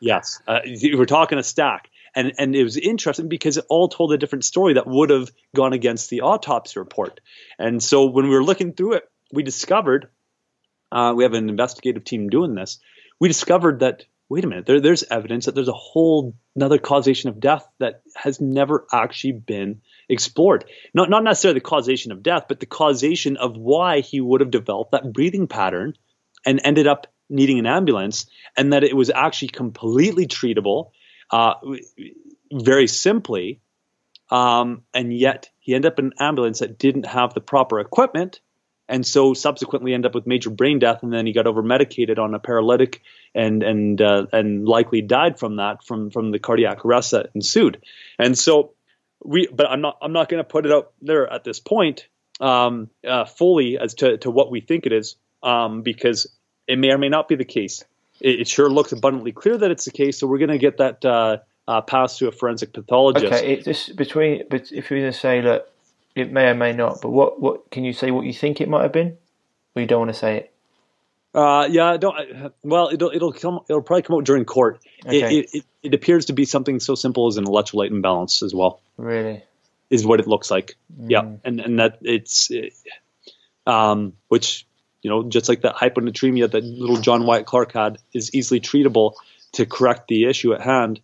Yes, uh, we were talking a stack, and and it was interesting because it all told a different story that would have gone against the autopsy report. And so when we were looking through it, we discovered uh, we have an investigative team doing this. We discovered that wait a minute, there, there's evidence that there's a whole another causation of death that has never actually been explored. Not not necessarily the causation of death, but the causation of why he would have developed that breathing pattern and ended up needing an ambulance, and that it was actually completely treatable, uh, very simply. Um, and yet he ended up in an ambulance that didn't have the proper equipment, and so subsequently ended up with major brain death. And then he got over medicated on a paralytic, and and uh, and likely died from that from from the cardiac arrest that ensued. And so we, but I'm not I'm not going to put it out there at this point um, uh, fully as to to what we think it is, um, because it may or may not be the case. It, it sure looks abundantly clear that it's the case. So we're going to get that uh, uh, passed to a forensic pathologist. Okay, it's just between. But if you're going to say that it may or may not, but what what can you say? What you think it might have been, or you don't want to say it? Uh, yeah, don't. Well, it'll it'll come. It'll probably come out during court. Okay. It, it, it appears to be something so simple as an electrolyte imbalance as well. Really, is what it looks like. Mm. Yeah, and and that it's, um, which you know, just like that hyponatremia that little John Wyatt Clark had is easily treatable to correct the issue at hand.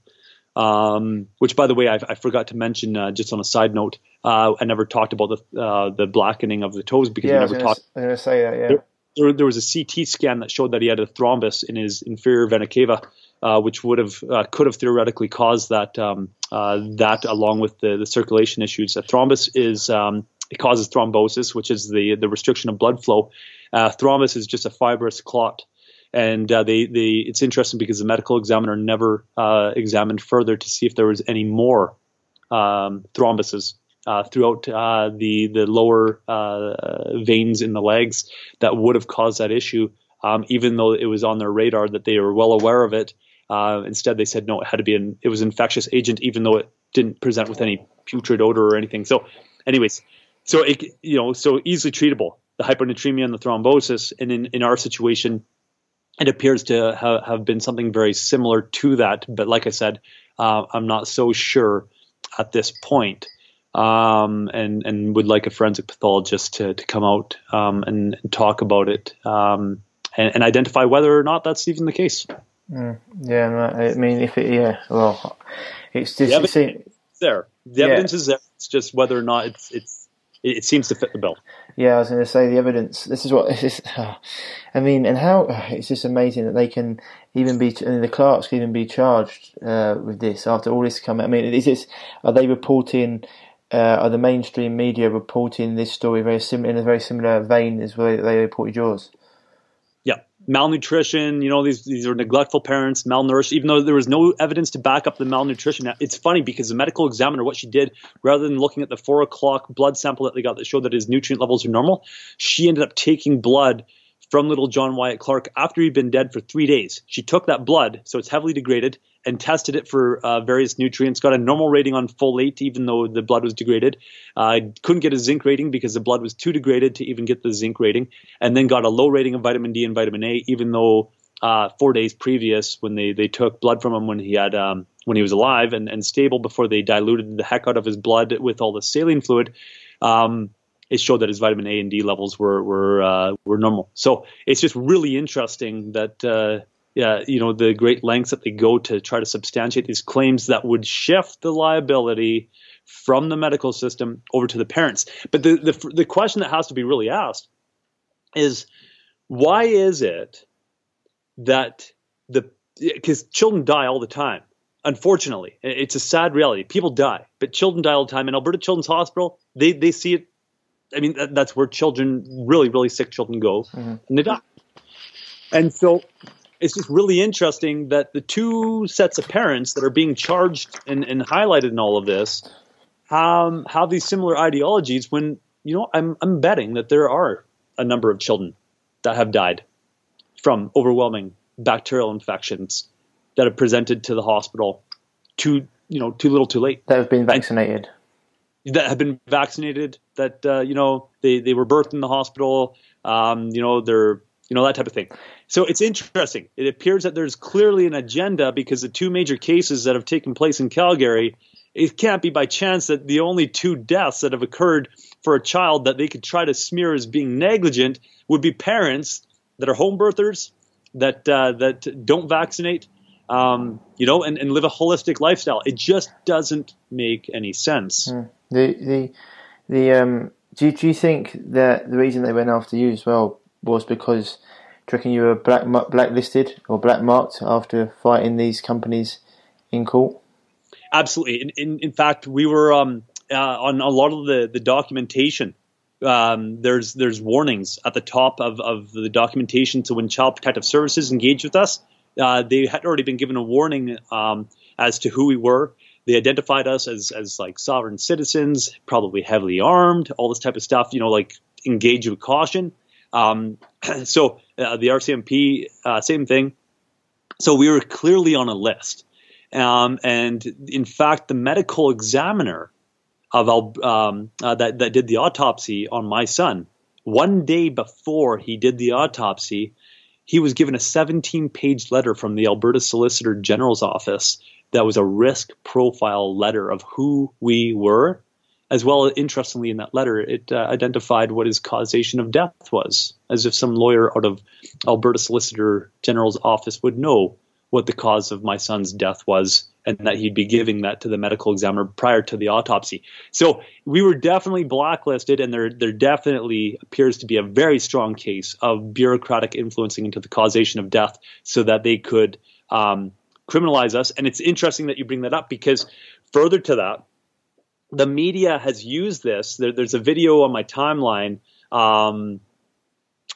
Um, which, by the way, I, I forgot to mention uh, just on a side note. Uh, I never talked about the uh, the blackening of the toes because yeah, we never talked. I'm to say that. Yeah. There, there, there, was a CT scan that showed that he had a thrombus in his inferior vena cava, uh, which would have uh, could have theoretically caused that um, uh, that along with the, the circulation issues. A thrombus is um, it causes thrombosis, which is the the restriction of blood flow uh, thrombus is just a fibrous clot. And uh, they, they, it's interesting because the medical examiner never uh, examined further to see if there was any more um, thrombuses uh, throughout uh, the the lower uh, veins in the legs that would have caused that issue, um, even though it was on their radar that they were well aware of it. Uh, instead, they said no, it had to be an it was an infectious agent, even though it didn't present with any putrid odor or anything. So, anyways, so it you know so easily treatable the hyponatremia and the thrombosis, and in in our situation. It appears to ha- have been something very similar to that, but like I said, uh, I'm not so sure at this point um, and and would like a forensic pathologist to, to come out um, and, and, talk about it um, and, and, identify whether or not that's even the case. Mm, yeah, I mean, if it, yeah, well, it's just the evidence it's there. The yeah. evidence is there. It's just whether or not it's it's it seems to fit the bill. Yeah, I was going to say the evidence. This is what <laughs> this is. I mean, and how it's just amazing that they can even be the Clarks can even be charged uh, with this after all this come. I mean, is this are they reporting? uh, are the mainstream media reporting this story very sim- in a very similar vein as they, they reported yours? Malnutrition. You know, these these are neglectful parents, malnourished. Even though there was no evidence to back up the malnutrition, it's funny because the medical examiner, what she did, rather than looking at the four o'clock blood sample that they got that showed that his nutrient levels are normal, she ended up taking blood from little John Wyatt Clark after he'd been dead for three days. She took that blood, so it's heavily degraded, and tested it for uh, various nutrients. Got a normal rating on folate, even though the blood was degraded. Uh, couldn't get a zinc rating because the blood was too degraded to even get the zinc rating. And then got a low rating of vitamin D and vitamin A, even though uh, four days previous, when they, they took blood from him when he had um, when he was alive and, and stable, before they diluted the heck out of his blood with all the saline fluid. Um, it showed that his vitamin A and D levels were were uh, were normal. So it's just really interesting that uh, yeah, you know, the great lengths that they go to try to substantiate these claims that would shift the liability from the medical system over to the parents. But the, the, the question that has to be really asked is why is it that the because children die all the time. Unfortunately, it's a sad reality. People die, but children die all the time. In Alberta Children's Hospital, they they see it. I mean, that's where children, really really sick children, go, mm-hmm. and they die. And so it's just really interesting that the two sets of parents that are being charged and, and highlighted in all of this um, have these similar ideologies when you know I'm, I'm betting that there are a number of children that have died from overwhelming bacterial infections that have presented to the hospital too you know too little too late. That have been vaccinated. And that have been vaccinated that uh, you know they, they were birthed in the hospital um, you know they're you know that type of thing. So it's interesting. It appears that there's clearly an agenda because the two major cases that have taken place in Calgary, it can't be by chance that the only two deaths that have occurred for a child that they could try to smear as being negligent would be parents that are home birthers that uh, that don't vaccinate, um, you know, and, and live a holistic lifestyle. It just doesn't make any sense. Mm. The the the um, do do you think that the reason they went after you as well was because do you reckon you were black blacklisted or black marked after fighting these companies in court? Absolutely. In, in, in fact, we were um, uh, on a lot of the, the documentation. Um, there's there's warnings at the top of, of the documentation. So when Child Protective Services engaged with us, uh, they had already been given a warning um, as to who we were. They identified us as as like sovereign citizens, probably heavily armed, all this type of stuff. You know, like engage with caution. Um, <clears throat> so uh, the RCMP, uh, same thing. So we were clearly on a list. Um, and in fact, the medical examiner of um, uh, that, that did the autopsy on my son, one day before he did the autopsy, he was given a 17 page letter from the Alberta Solicitor General's office that was a risk profile letter of who we were as well, interestingly, in that letter, it uh, identified what his causation of death was, as if some lawyer out of Alberta Solicitor General's office would know what the cause of my son's death was, and that he'd be giving that to the medical examiner prior to the autopsy. So we were definitely blacklisted, and there there definitely appears to be a very strong case of bureaucratic influencing into the causation of death, so that they could um, criminalize us. And it's interesting that you bring that up because further to that the media has used this. There, there's a video on my timeline. Um,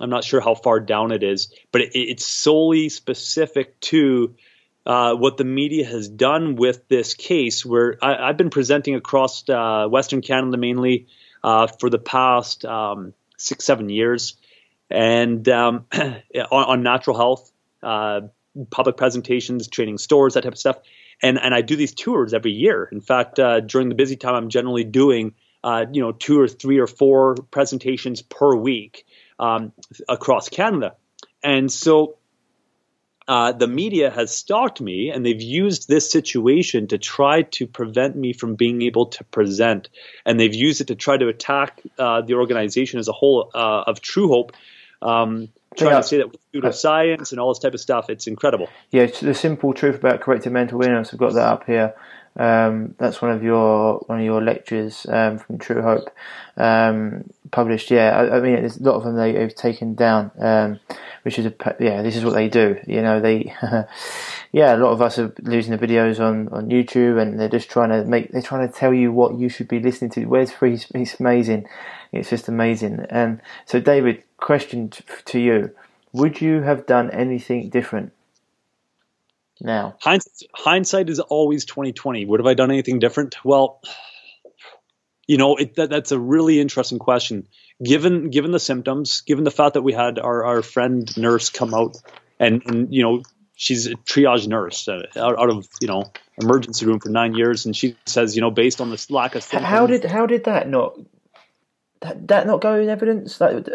I'm not sure how far down it is, but it, it's solely specific to uh, what the media has done with this case, where I, have been presenting across uh, Western Canada mainly uh, for the past um, six, seven years, and um, <clears throat> on, on, natural health, uh, public presentations, training stores, that type of stuff. And, and I do these tours every year. In fact, uh, during the busy time, I'm generally doing uh, you know two or three or four presentations per week um, across Canada. And so uh, the media has stalked me and they've used this situation to try to prevent me from being able to present. And they've used it to try to attack uh, the organization as a whole uh, of True Hope. Um, trying yeah. to see that with of science and all this type of stuff, it's incredible. Yeah, it's the simple truth about corrective mental illness. I've got that up here. Um, that's one of your one of your lectures um, from True Hope, um, published. Yeah, I, I, mean, there's a lot of them they, have taken down, um, which is a yeah. This is what they do. You know, they <laughs> yeah. A lot of us are losing the videos on, on YouTube, and they're just trying to make they're trying to tell you what you should be listening to. Where's free? It's amazing. It's just amazing. And so, David, question to you: Would you have done anything different now? Hindsight, hindsight is always twenty twenty. Would have I done anything different? Well, you know, it, that, that's a really interesting question. Given given the symptoms, given the fact that we had our, our friend nurse come out and, and you know she's a triage nurse uh, out, out, of you know emergency room for nine years, and she says you know based on this lack of symptoms, how did how did that not that, that not go in evidence? That,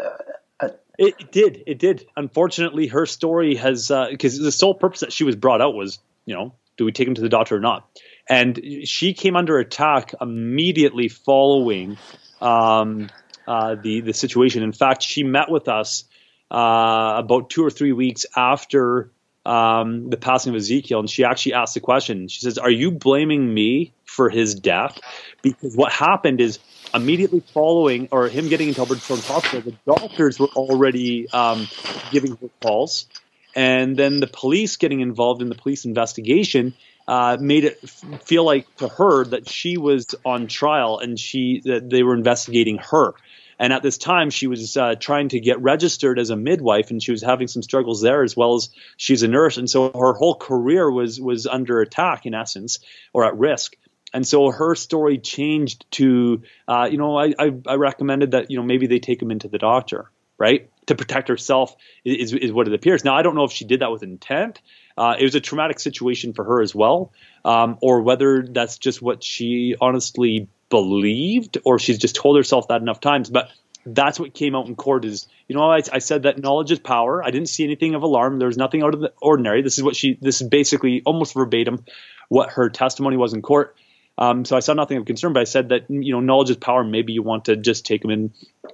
it, did. It did. Unfortunately, her story has because uh, the sole purpose that she was brought out was, you know, do we take him to the doctor or not? And she came under attack immediately following um, uh, the the situation. In fact, she met with us uh, about two or three weeks after um, the passing of Ezekiel, and she actually asked the question. She says, "Are you blaming me for his death?" Because what happened is immediately following or him getting into Children's Hospital, the doctors were already um, giving her calls, and then the police getting involved in the police investigation uh, made it f- feel like to her that she was on trial and she that they were investigating her. And at this time, she was uh, trying to get registered as a midwife, and she was having some struggles there, as well as she's a nurse, and so her whole career was was under attack in essence, or at risk and so her story changed to uh, you know I, I, I recommended that you know maybe they take him into the doctor right? To protect herself is, is what it appears. Now i don't know if she did that with intent. Uh, it was a traumatic situation for her as well um, or whether that's just what she honestly believed or she's just told herself that enough times. But that's what came out in court is you know I, I, said that knowledge is power. I didn't see anything of alarm. There was nothing out of the ordinary. This is what she this is basically almost verbatim what her testimony was in court um, so I saw nothing of concern, but I said that you know knowledge is power. Maybe you want to just take them in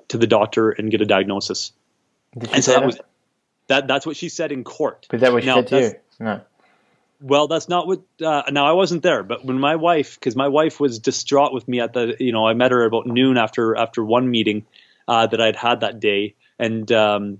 to the doctor and get a diagnosis. and so that, was that. That's what she said in court. But that was she said to you. No. Well, that's not what. Uh, now I wasn't there, but when my wife, because my wife was distraught with me at the, you know, I met her about noon after after one meeting uh, that I'd had that day, and um,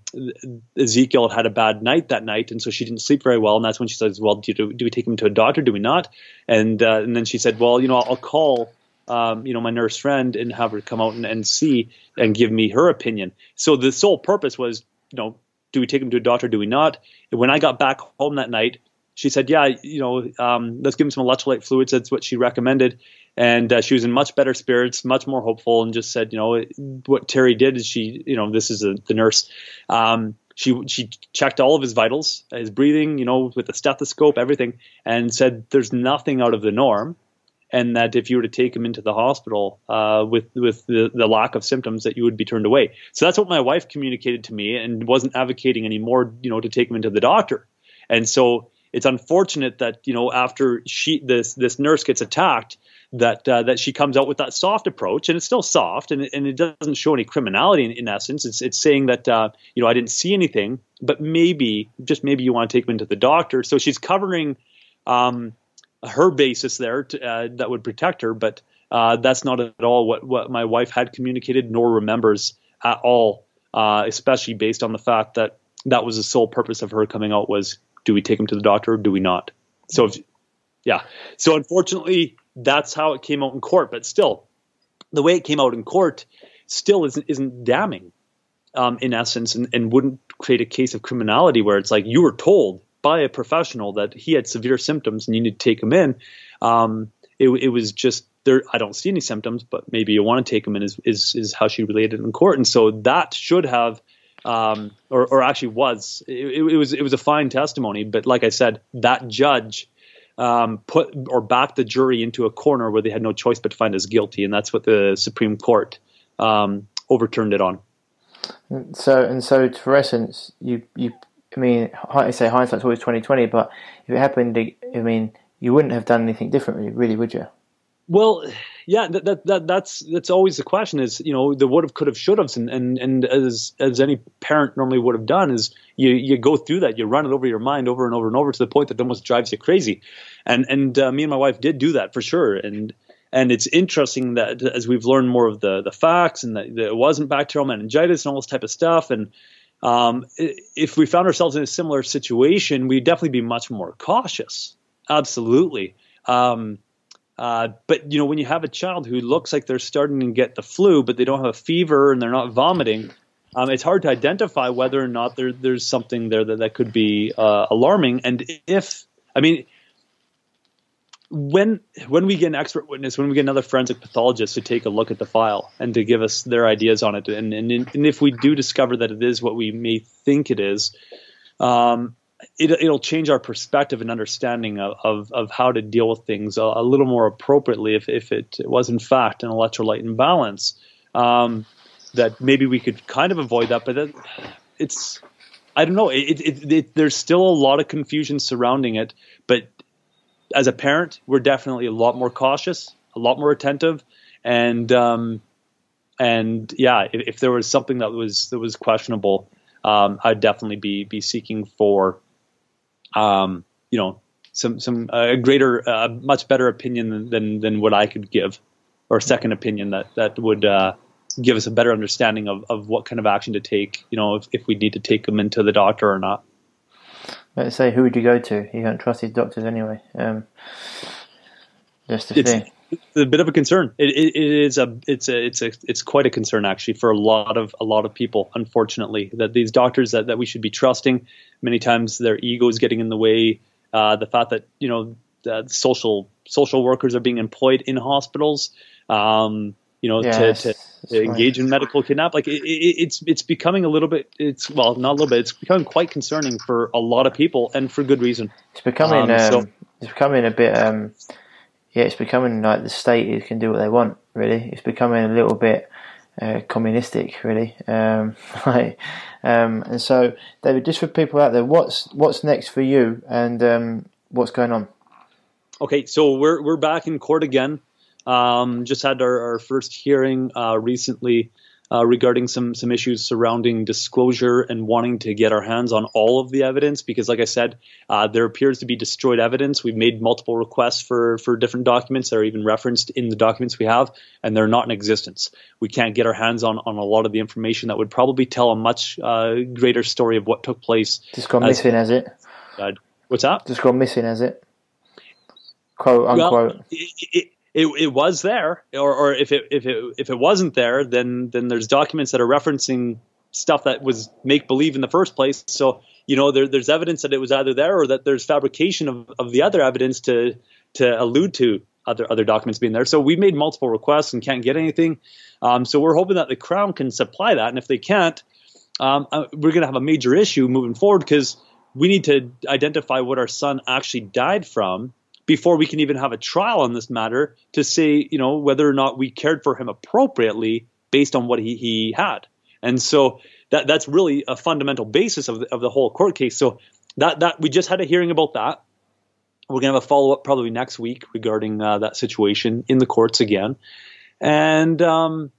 Ezekiel had a bad night that night, and so she didn't sleep very well. And that's when she says, "Well, do, do, do we take him to a doctor? Do we not?" And uh, and then she said, "Well, you know, I'll call." Um, you know, my nurse friend and have her come out and, and see and give me her opinion. So the sole purpose was, you know, do we take him to a doctor? Do we not? And when I got back home that night, she said, yeah, you know, um, let's give him some electrolyte fluids. That's what she recommended and uh, she was in much better spirits, much more hopeful, and just said, you know, what Terrie did is she, you know, this is a, the nurse. Um, she she checked all of his vitals, his breathing, you know, with the stethoscope, everything, and said there's nothing out of the norm, and that if you were to take him into the hospital uh, with with the, the lack of symptoms, that you would be turned away. So that's what my wife communicated to me, and wasn't advocating anymore, you know, to take him into the doctor. And so it's unfortunate that you know after she this this nurse gets attacked that uh, that she comes out with that soft approach, and it's still soft, and and it doesn't show any criminality in, in essence. It's it's saying that uh, you know I didn't see anything, but maybe just maybe you want to take me to the doctor. So she's covering um, her basis there to, uh, that would protect her, but uh, that's not at all what what my wife had communicated nor remembers at all, uh, especially based on the fact that that was the sole purpose of her coming out was do we take him to the doctor or do we not? So if, yeah, so unfortunately that's how it came out in court. But still, the way it came out in court still isn't isn't damning um, in essence, and, and wouldn't create a case of criminality where it's like you were told by a professional that he had severe symptoms and you need to take him in. Um, it, it was just there. I don't see any symptoms, but maybe you want to take him in. Is is is how she related in court, and so that should have. Um, or, or actually was it, it was it was a fine testimony, but like I said, that judge um, put or backed the jury into a corner where they had no choice but to find us guilty, and that's what the Supreme Court um, overturned it on. So and so, for essence, you you I mean, I say hindsight's always twenty twenty, but if it happened, I mean, you wouldn't have done anything differently, really, would you? Well, yeah, that, that, that that's that's always the question is you know the would have, could have, should have, and, and and as as any parent normally would have done is you you go through that, you run it over your mind over and over and over to the point that almost drives you crazy, and and uh, me and my wife did do that for sure, and and it's interesting that as we've learned more of the the facts and that, that it wasn't bacterial meningitis and all this type of stuff, and um, if we found ourselves in a similar situation, we'd definitely be much more cautious. Absolutely. Um, uh, but you know, when you have a child who looks like they're starting to get the flu, but they don't have a fever and they're not vomiting, um, it's hard to identify whether or not there, there's something there that, that could be uh, alarming. And if, I mean, when when we get an expert witness, when we get another forensic pathologist to take a look at the file and to give us their ideas on it, and and, and if we do discover that it is what we may think it is, um, it, will change our perspective and understanding of, of, of, how to deal with things a, a, little more appropriately if, if it was in fact an electrolyte imbalance. Um, that maybe we could kind of avoid that, but that, it's I don't know. It, it, it, there's still a lot of confusion surrounding it, but as a parent, we're definitely a lot more cautious, a lot more attentive, and um, and yeah, if, if, there was something that was that was questionable, um, I'd definitely be be seeking for um, you know, some some a uh, greater, uh, much better opinion than, than, than what I could give, or a second opinion that that would uh, give us a better understanding of, of what kind of action to take. You know, if, if we need to take them into the doctor or not. Let's say, who would you go to? You don't trust these doctors anyway. Um, just the it's, thing. It's a bit of a concern. It, it, it is a it's a it's a it's quite a concern actually for a lot of a lot of people. Unfortunately, that these doctors that, that we should be trusting, many times their ego is getting in the way. Uh, the fact that you know that social social workers are being employed in hospitals, um, you know, yes, to, to, to engage in medical kidnap. Like it, it, it's it's becoming a little bit. It's well, not a little bit. It's becoming quite concerning for a lot of people, and for good reason. It's becoming um, so, um, it's becoming a bit. Yeah, it's becoming like the state can do what they want. Really, it's becoming a little bit uh, communistic, really. Um, <laughs> like, um, and so, David, just for people out there, what's what's next for you, and um, what's going on? Okay, so we're we're back in court again. Um, just had our, our first hearing uh, recently uh, regarding some some issues surrounding disclosure and wanting to get our hands on all of the evidence because, like I said, uh, there appears to be destroyed evidence. We've made multiple requests for for different documents that are even referenced in the documents we have, and they're not in existence. We can't get our hands on on a lot of the information that would probably tell a much uh, greater story of what took place. Just gone missing, has it? what's that? Just gone missing, has it? Quote unquote. Well, it, it, it, it was there, or, or if it if it if it wasn't there, then then there's documents that are referencing stuff that was make believe in the first place. So you know there, there's evidence that it was either there or that there's fabrication of, of the other evidence to to allude to other other documents being there. So we made multiple requests and can't get anything. Um, so we're hoping that the Crown can supply that, and if they can't, um, uh, we're going to have a major issue moving forward because we need to identify what our son actually died from before we can even have a trial on this matter to say, you know, whether or not we cared for him appropriately based on what he, he had. And so that that's really a fundamental basis of the, of the whole court case. So that that we just had a hearing about that. We're gonna have a follow up probably next week regarding uh, that situation in the courts again, and um,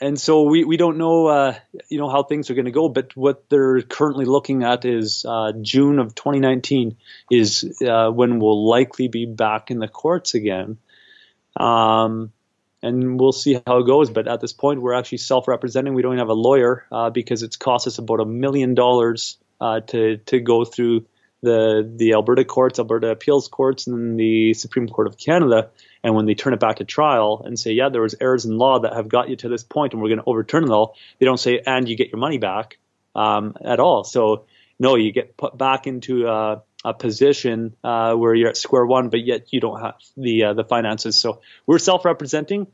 and so we, we don't know uh, you know how things are going to go, but what they're currently looking at is uh, June of 2019 is uh, when we'll likely be back in the courts again, um, and we'll see how it goes. But at this point, we're actually self-representing. We don't have a lawyer uh, because it's cost us about a million dollars uh, to to go through the the Alberta courts, Alberta appeals courts, and the Supreme Court of Canada and when they turn it back to trial and say, yeah, there was errors in law that have got you to this point, and we're going to overturn it all, they don't say, and you get your money back um, at all. So no, you get put back into uh, a position uh, where you're at square one, but yet you don't have the uh, the finances. So we're self-representing.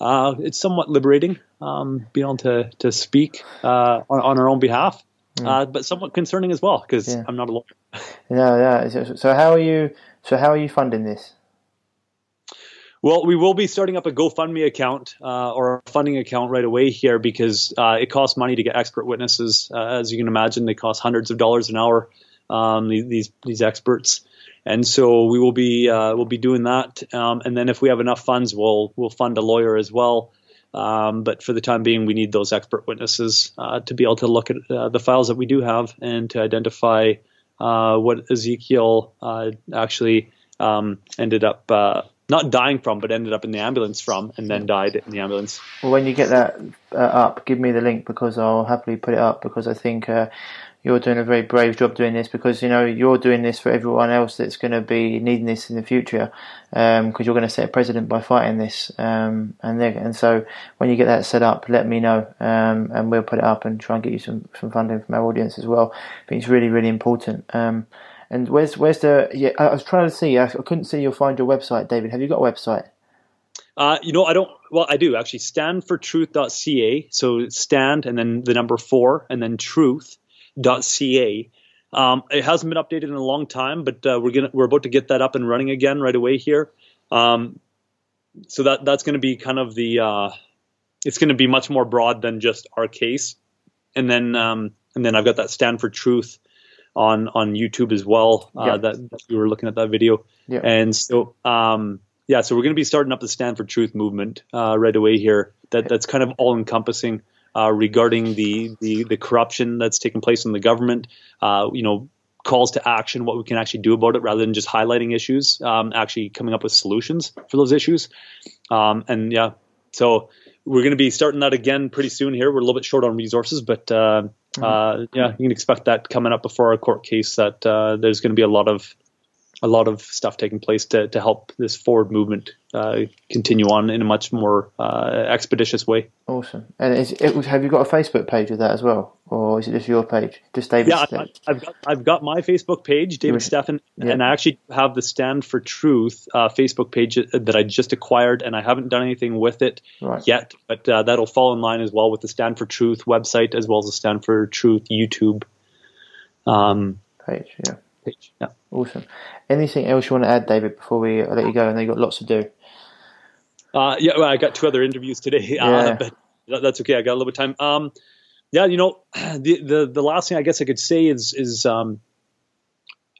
Uh, it's somewhat liberating um, being able to to speak uh, on, on, our own behalf, mm. but somewhat concerning as well because yeah. I'm not a lawyer. <laughs> yeah, yeah. So how are you? So how are you funding this? Well, we will be starting up a GoFundMe account uh, or a funding account right away here because uh, it costs money to get expert witnesses. Uh, as you can imagine, they cost hundreds of dollars an hour. Um, these these experts, and so we will be uh, we'll be doing that. Um, and then if we have enough funds, we'll we'll fund a lawyer as well. Um, but for the time being, we need those expert witnesses uh, to be able to look at uh, the files that we do have and to identify what Ezekiel actually um, ended up not dying from, but ended up in the ambulance from, and then died in the ambulance. Well, when you get that uh, up, give me the link because I'll happily put it up because I think uh, you're doing a very brave job doing this because you know you're doing this for everyone else that's going to be needing this in the future because um, you're going to set a precedent by fighting this um, and and so when you get that set up let me know um, and we'll put it up and try and get you some, some funding from our audience as well I think it's really really important um, and where's where's the? Yeah, I was trying to see. I, couldn't see your find your website, David. Have you got a website? Uh, you know, I don't. Well, I do actually. Standfortruth.ca. So stand and then the number four and then truth.ca. Um, it hasn't been updated in a long time, but uh, we're gonna we're about to get that up and running again right away here. Um, so that that's going to be kind of the. Uh, it's going to be much more broad than just our case, and then um, and then I've got that stand for truth on on YouTube as well. Uh, yeah. that, that, we were looking at that video, yeah. and so um, yeah, so we're going to be starting up the Stand for Truth movement uh, right away here. That that's kind of all encompassing uh, regarding the, the the corruption that's taking place in the government. Uh, you know, calls to action, what we can actually do about it, rather than just highlighting issues. Um, actually coming up with solutions for those issues. Um, and yeah, so we're going to be starting that again pretty soon here. We're a little bit short on resources, but uh, uh, yeah, you can expect that coming up before our court case. That uh, there's going to be a lot of a lot of stuff taking place to, to help this forward movement uh, continue on in a much more uh, expeditious way. Awesome. And is, it, have you got a Facebook page with that as well, or is it just your page, just David? Yeah, I've, I've, got I've got my Facebook page, David Stephan, yeah. and I actually have the Stand for Truth uh, Facebook page that I just acquired, and I haven't done anything with it right. yet, but uh, that'll fall in line as well with the Stand for Truth website as well as the Stand for Truth YouTube um, page. Yeah page. Yeah. Awesome. Anything else you want to add, David, before we let you go? And you got lots to do. Uh, yeah, well, I got two other interviews today, <laughs> uh, yeah. but that's okay. I got a little bit of time. Um, yeah, you know, <clears throat> the, the the last thing I guess I could say is is um,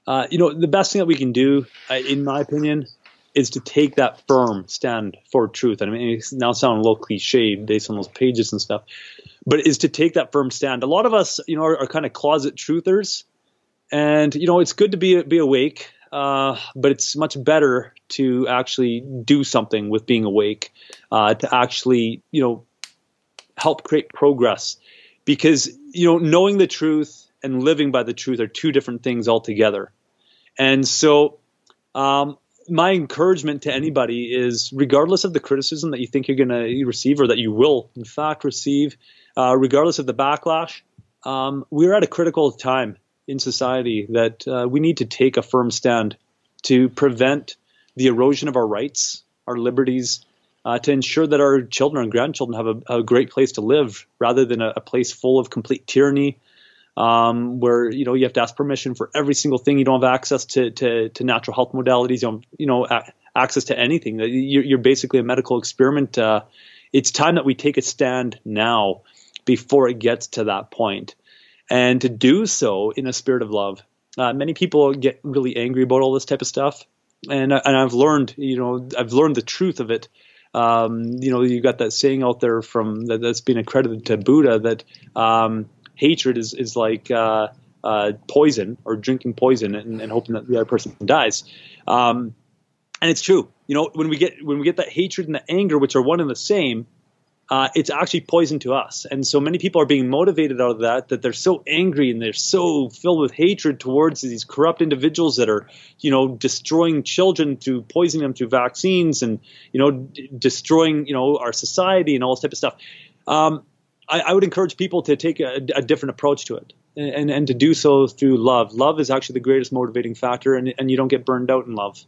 uh, you know, the best thing that we can do, uh, in my opinion, is to take that firm stand for truth. And I mean, it now sound a little cliche based on those pages and stuff, but is to take that firm stand. A lot of us, you know, are, are kind of closet truthers, and you know, it's good to be be awake, uh, but it's much better to actually do something with being awake, uh, to actually you know help create progress, because you know knowing the truth and living by the truth are two different things altogether, and so. Um, my encouragement to anybody is regardless of the criticism that you think you're going to receive or that you will in fact receive uh, regardless of the backlash um, we're at a critical time in society that uh, we need to take a firm stand to prevent the erosion of our rights, our liberties, uh, to ensure that our children and grandchildren have a, a great place to live rather than a, a place full of complete tyranny. Um, where you know you have to ask permission for every single thing. You don't have access to to, to natural health modalities. You don't you know a- access to anything. You're, you're, basically a medical experiment. Uh, it's time that we take a stand now before it gets to that point and to do so in a spirit of love. Uh, many people get really angry about all this type of stuff, and and I've learned, you know, I've learned the truth of it. Um, you know, you got that saying out there from that, that's been accredited to Buddha that um, hatred is is like uh, uh, poison or drinking poison and, and, hoping that the other person dies. Um, and it's true. You know, when we get when we get that hatred and the anger, which are one and the same, uh, it's actually poison to us. And so many people are being motivated out of that, that they're so angry and they're so filled with hatred towards these corrupt individuals that are, you know, destroying children through poisoning them through vaccines and, you know, d- destroying, you know, our society and all this type of stuff. Um, I, I, would encourage people to take a, a different approach to it. and and to do so through love. Love is actually the greatest motivating factor, and and you don't get burned out in love.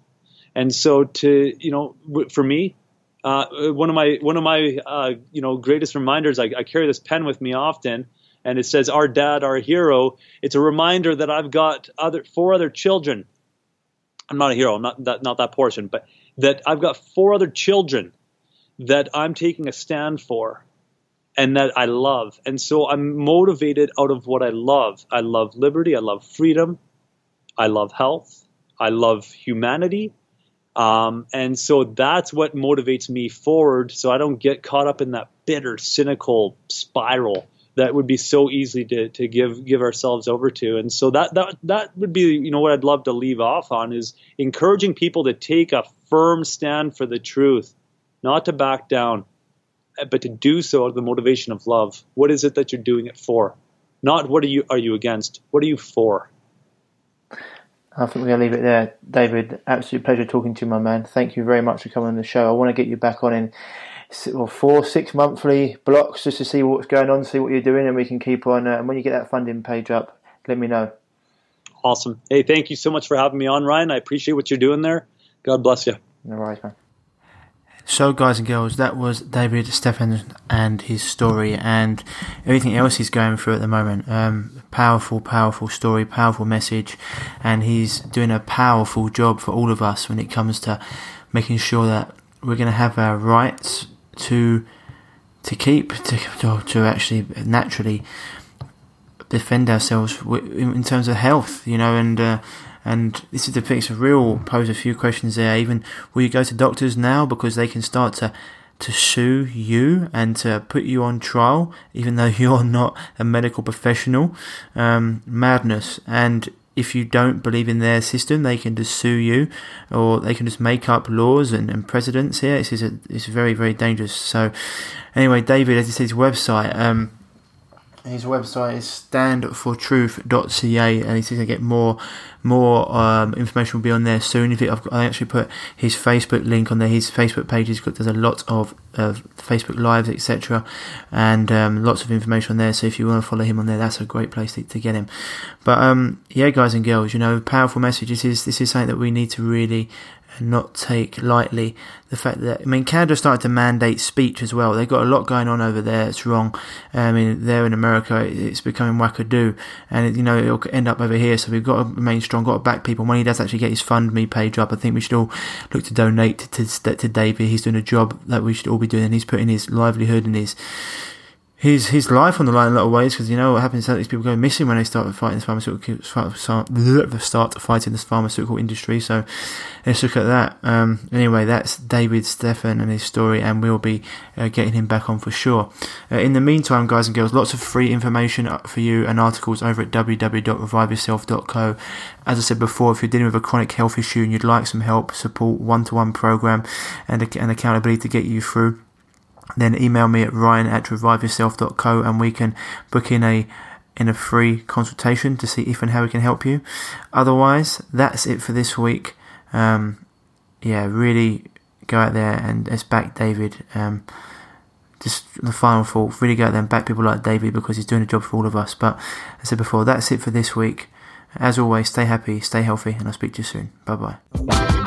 And so to you know, for me, uh, one of my one of my uh, you know greatest reminders. I, I, carry this pen with me often, and it says "Our Dad, Our Hero." It's a reminder that I've got other four other children. I'm not a hero. I'm not that not that portion, but that I've got four other children that I'm taking a stand for, and that I love. And so I'm motivated out of what I love. I love liberty. I love freedom. I love health. I love humanity. Um, and so that's what motivates me forward so I don't get caught up in that bitter, cynical spiral that would be so easy to, to give give ourselves over to. And so that that that would be you know what I'd love to leave off on is encouraging people to take a firm stand for the truth, not to back down, but to do so out of the motivation of love. What is it that you're doing it for? Not what are you are you against? What are you for? I think we're going to leave it there. David, absolute pleasure talking to you, my man. Thank you very much for coming on the show. I want to get you back on in well, four, six monthly blocks just to see what's going on, see what you're doing, and we can keep on. Uh, and when you get that funding page up, let me know. Awesome. Hey, thank you so much for having me on, Ryan. I appreciate what you're doing there. God bless you. No worries, man. So, guys and girls, that was David Stephan and his story, and everything else he's going through at the moment. Um, powerful, powerful story, powerful message, and he's doing a powerful job for all of us when it comes to making sure that we're going to have our rights to to keep to to actually naturally defend ourselves in terms of health, you know, and. Uh, and this is the a real pose a few questions there. Even will you go to doctors now because they can start to to sue you and to put you on trial, even though <laughs> you're not a medical professional. Um, madness. And if you don't believe in their system, they can just sue you, or they can just make up laws and, and precedents here. This is a, it's very very dangerous. So, anyway, David, as he says, website. Um, his website is standfortruth.ca, and he says I get more more um, information will be on there soon. If it, I've, I actually put his Facebook link on there. His Facebook page has got there's a lot of Facebook lives, etc., and um, lots of information on there. So if you want to follow him on there, that's a great place to, to get him. But um, yeah, guys and girls, you know, powerful message. This is this is something that we need to really not take lightly the fact that I mean Canada started to mandate speech as well. They've got a lot going on over there. It's wrong. I mean, there in America, it's becoming wackadoo, and you know it'll end up over here. So we've got to remain strong. Got to back people. When he does actually get his fund me page up, I think we should all look to donate to to, to David. He's doing a job that we should all be doing, and he's putting his livelihood and his his his life on the line in a lot of ways because you know what happens is these people go missing when they start fighting this pharmaceutical start <laughs> fighting this pharmaceutical industry. So let's look at that. Um, anyway, that's David Stephan and his story, and we'll be uh, getting him back on for sure. Uh, in the meantime, guys and girls, lots of free information for you and articles over at www.reviveyourself.co. As I said before, if you're dealing with a chronic health issue and you'd like some help, support, one-to-one program, and, and accountability to get you through then email me at ryan at reviveyourself.co and we can book in a in a free consultation to see if and how we can help you. Otherwise, that's it for this week. Um, yeah, really go out there and let's back David. Um, just the final thought, really go out there and back people like David because he's doing a job for all of us. But as I said before, that's it for this week. As always, stay happy, stay healthy, and I'll speak to you soon. Bye bye.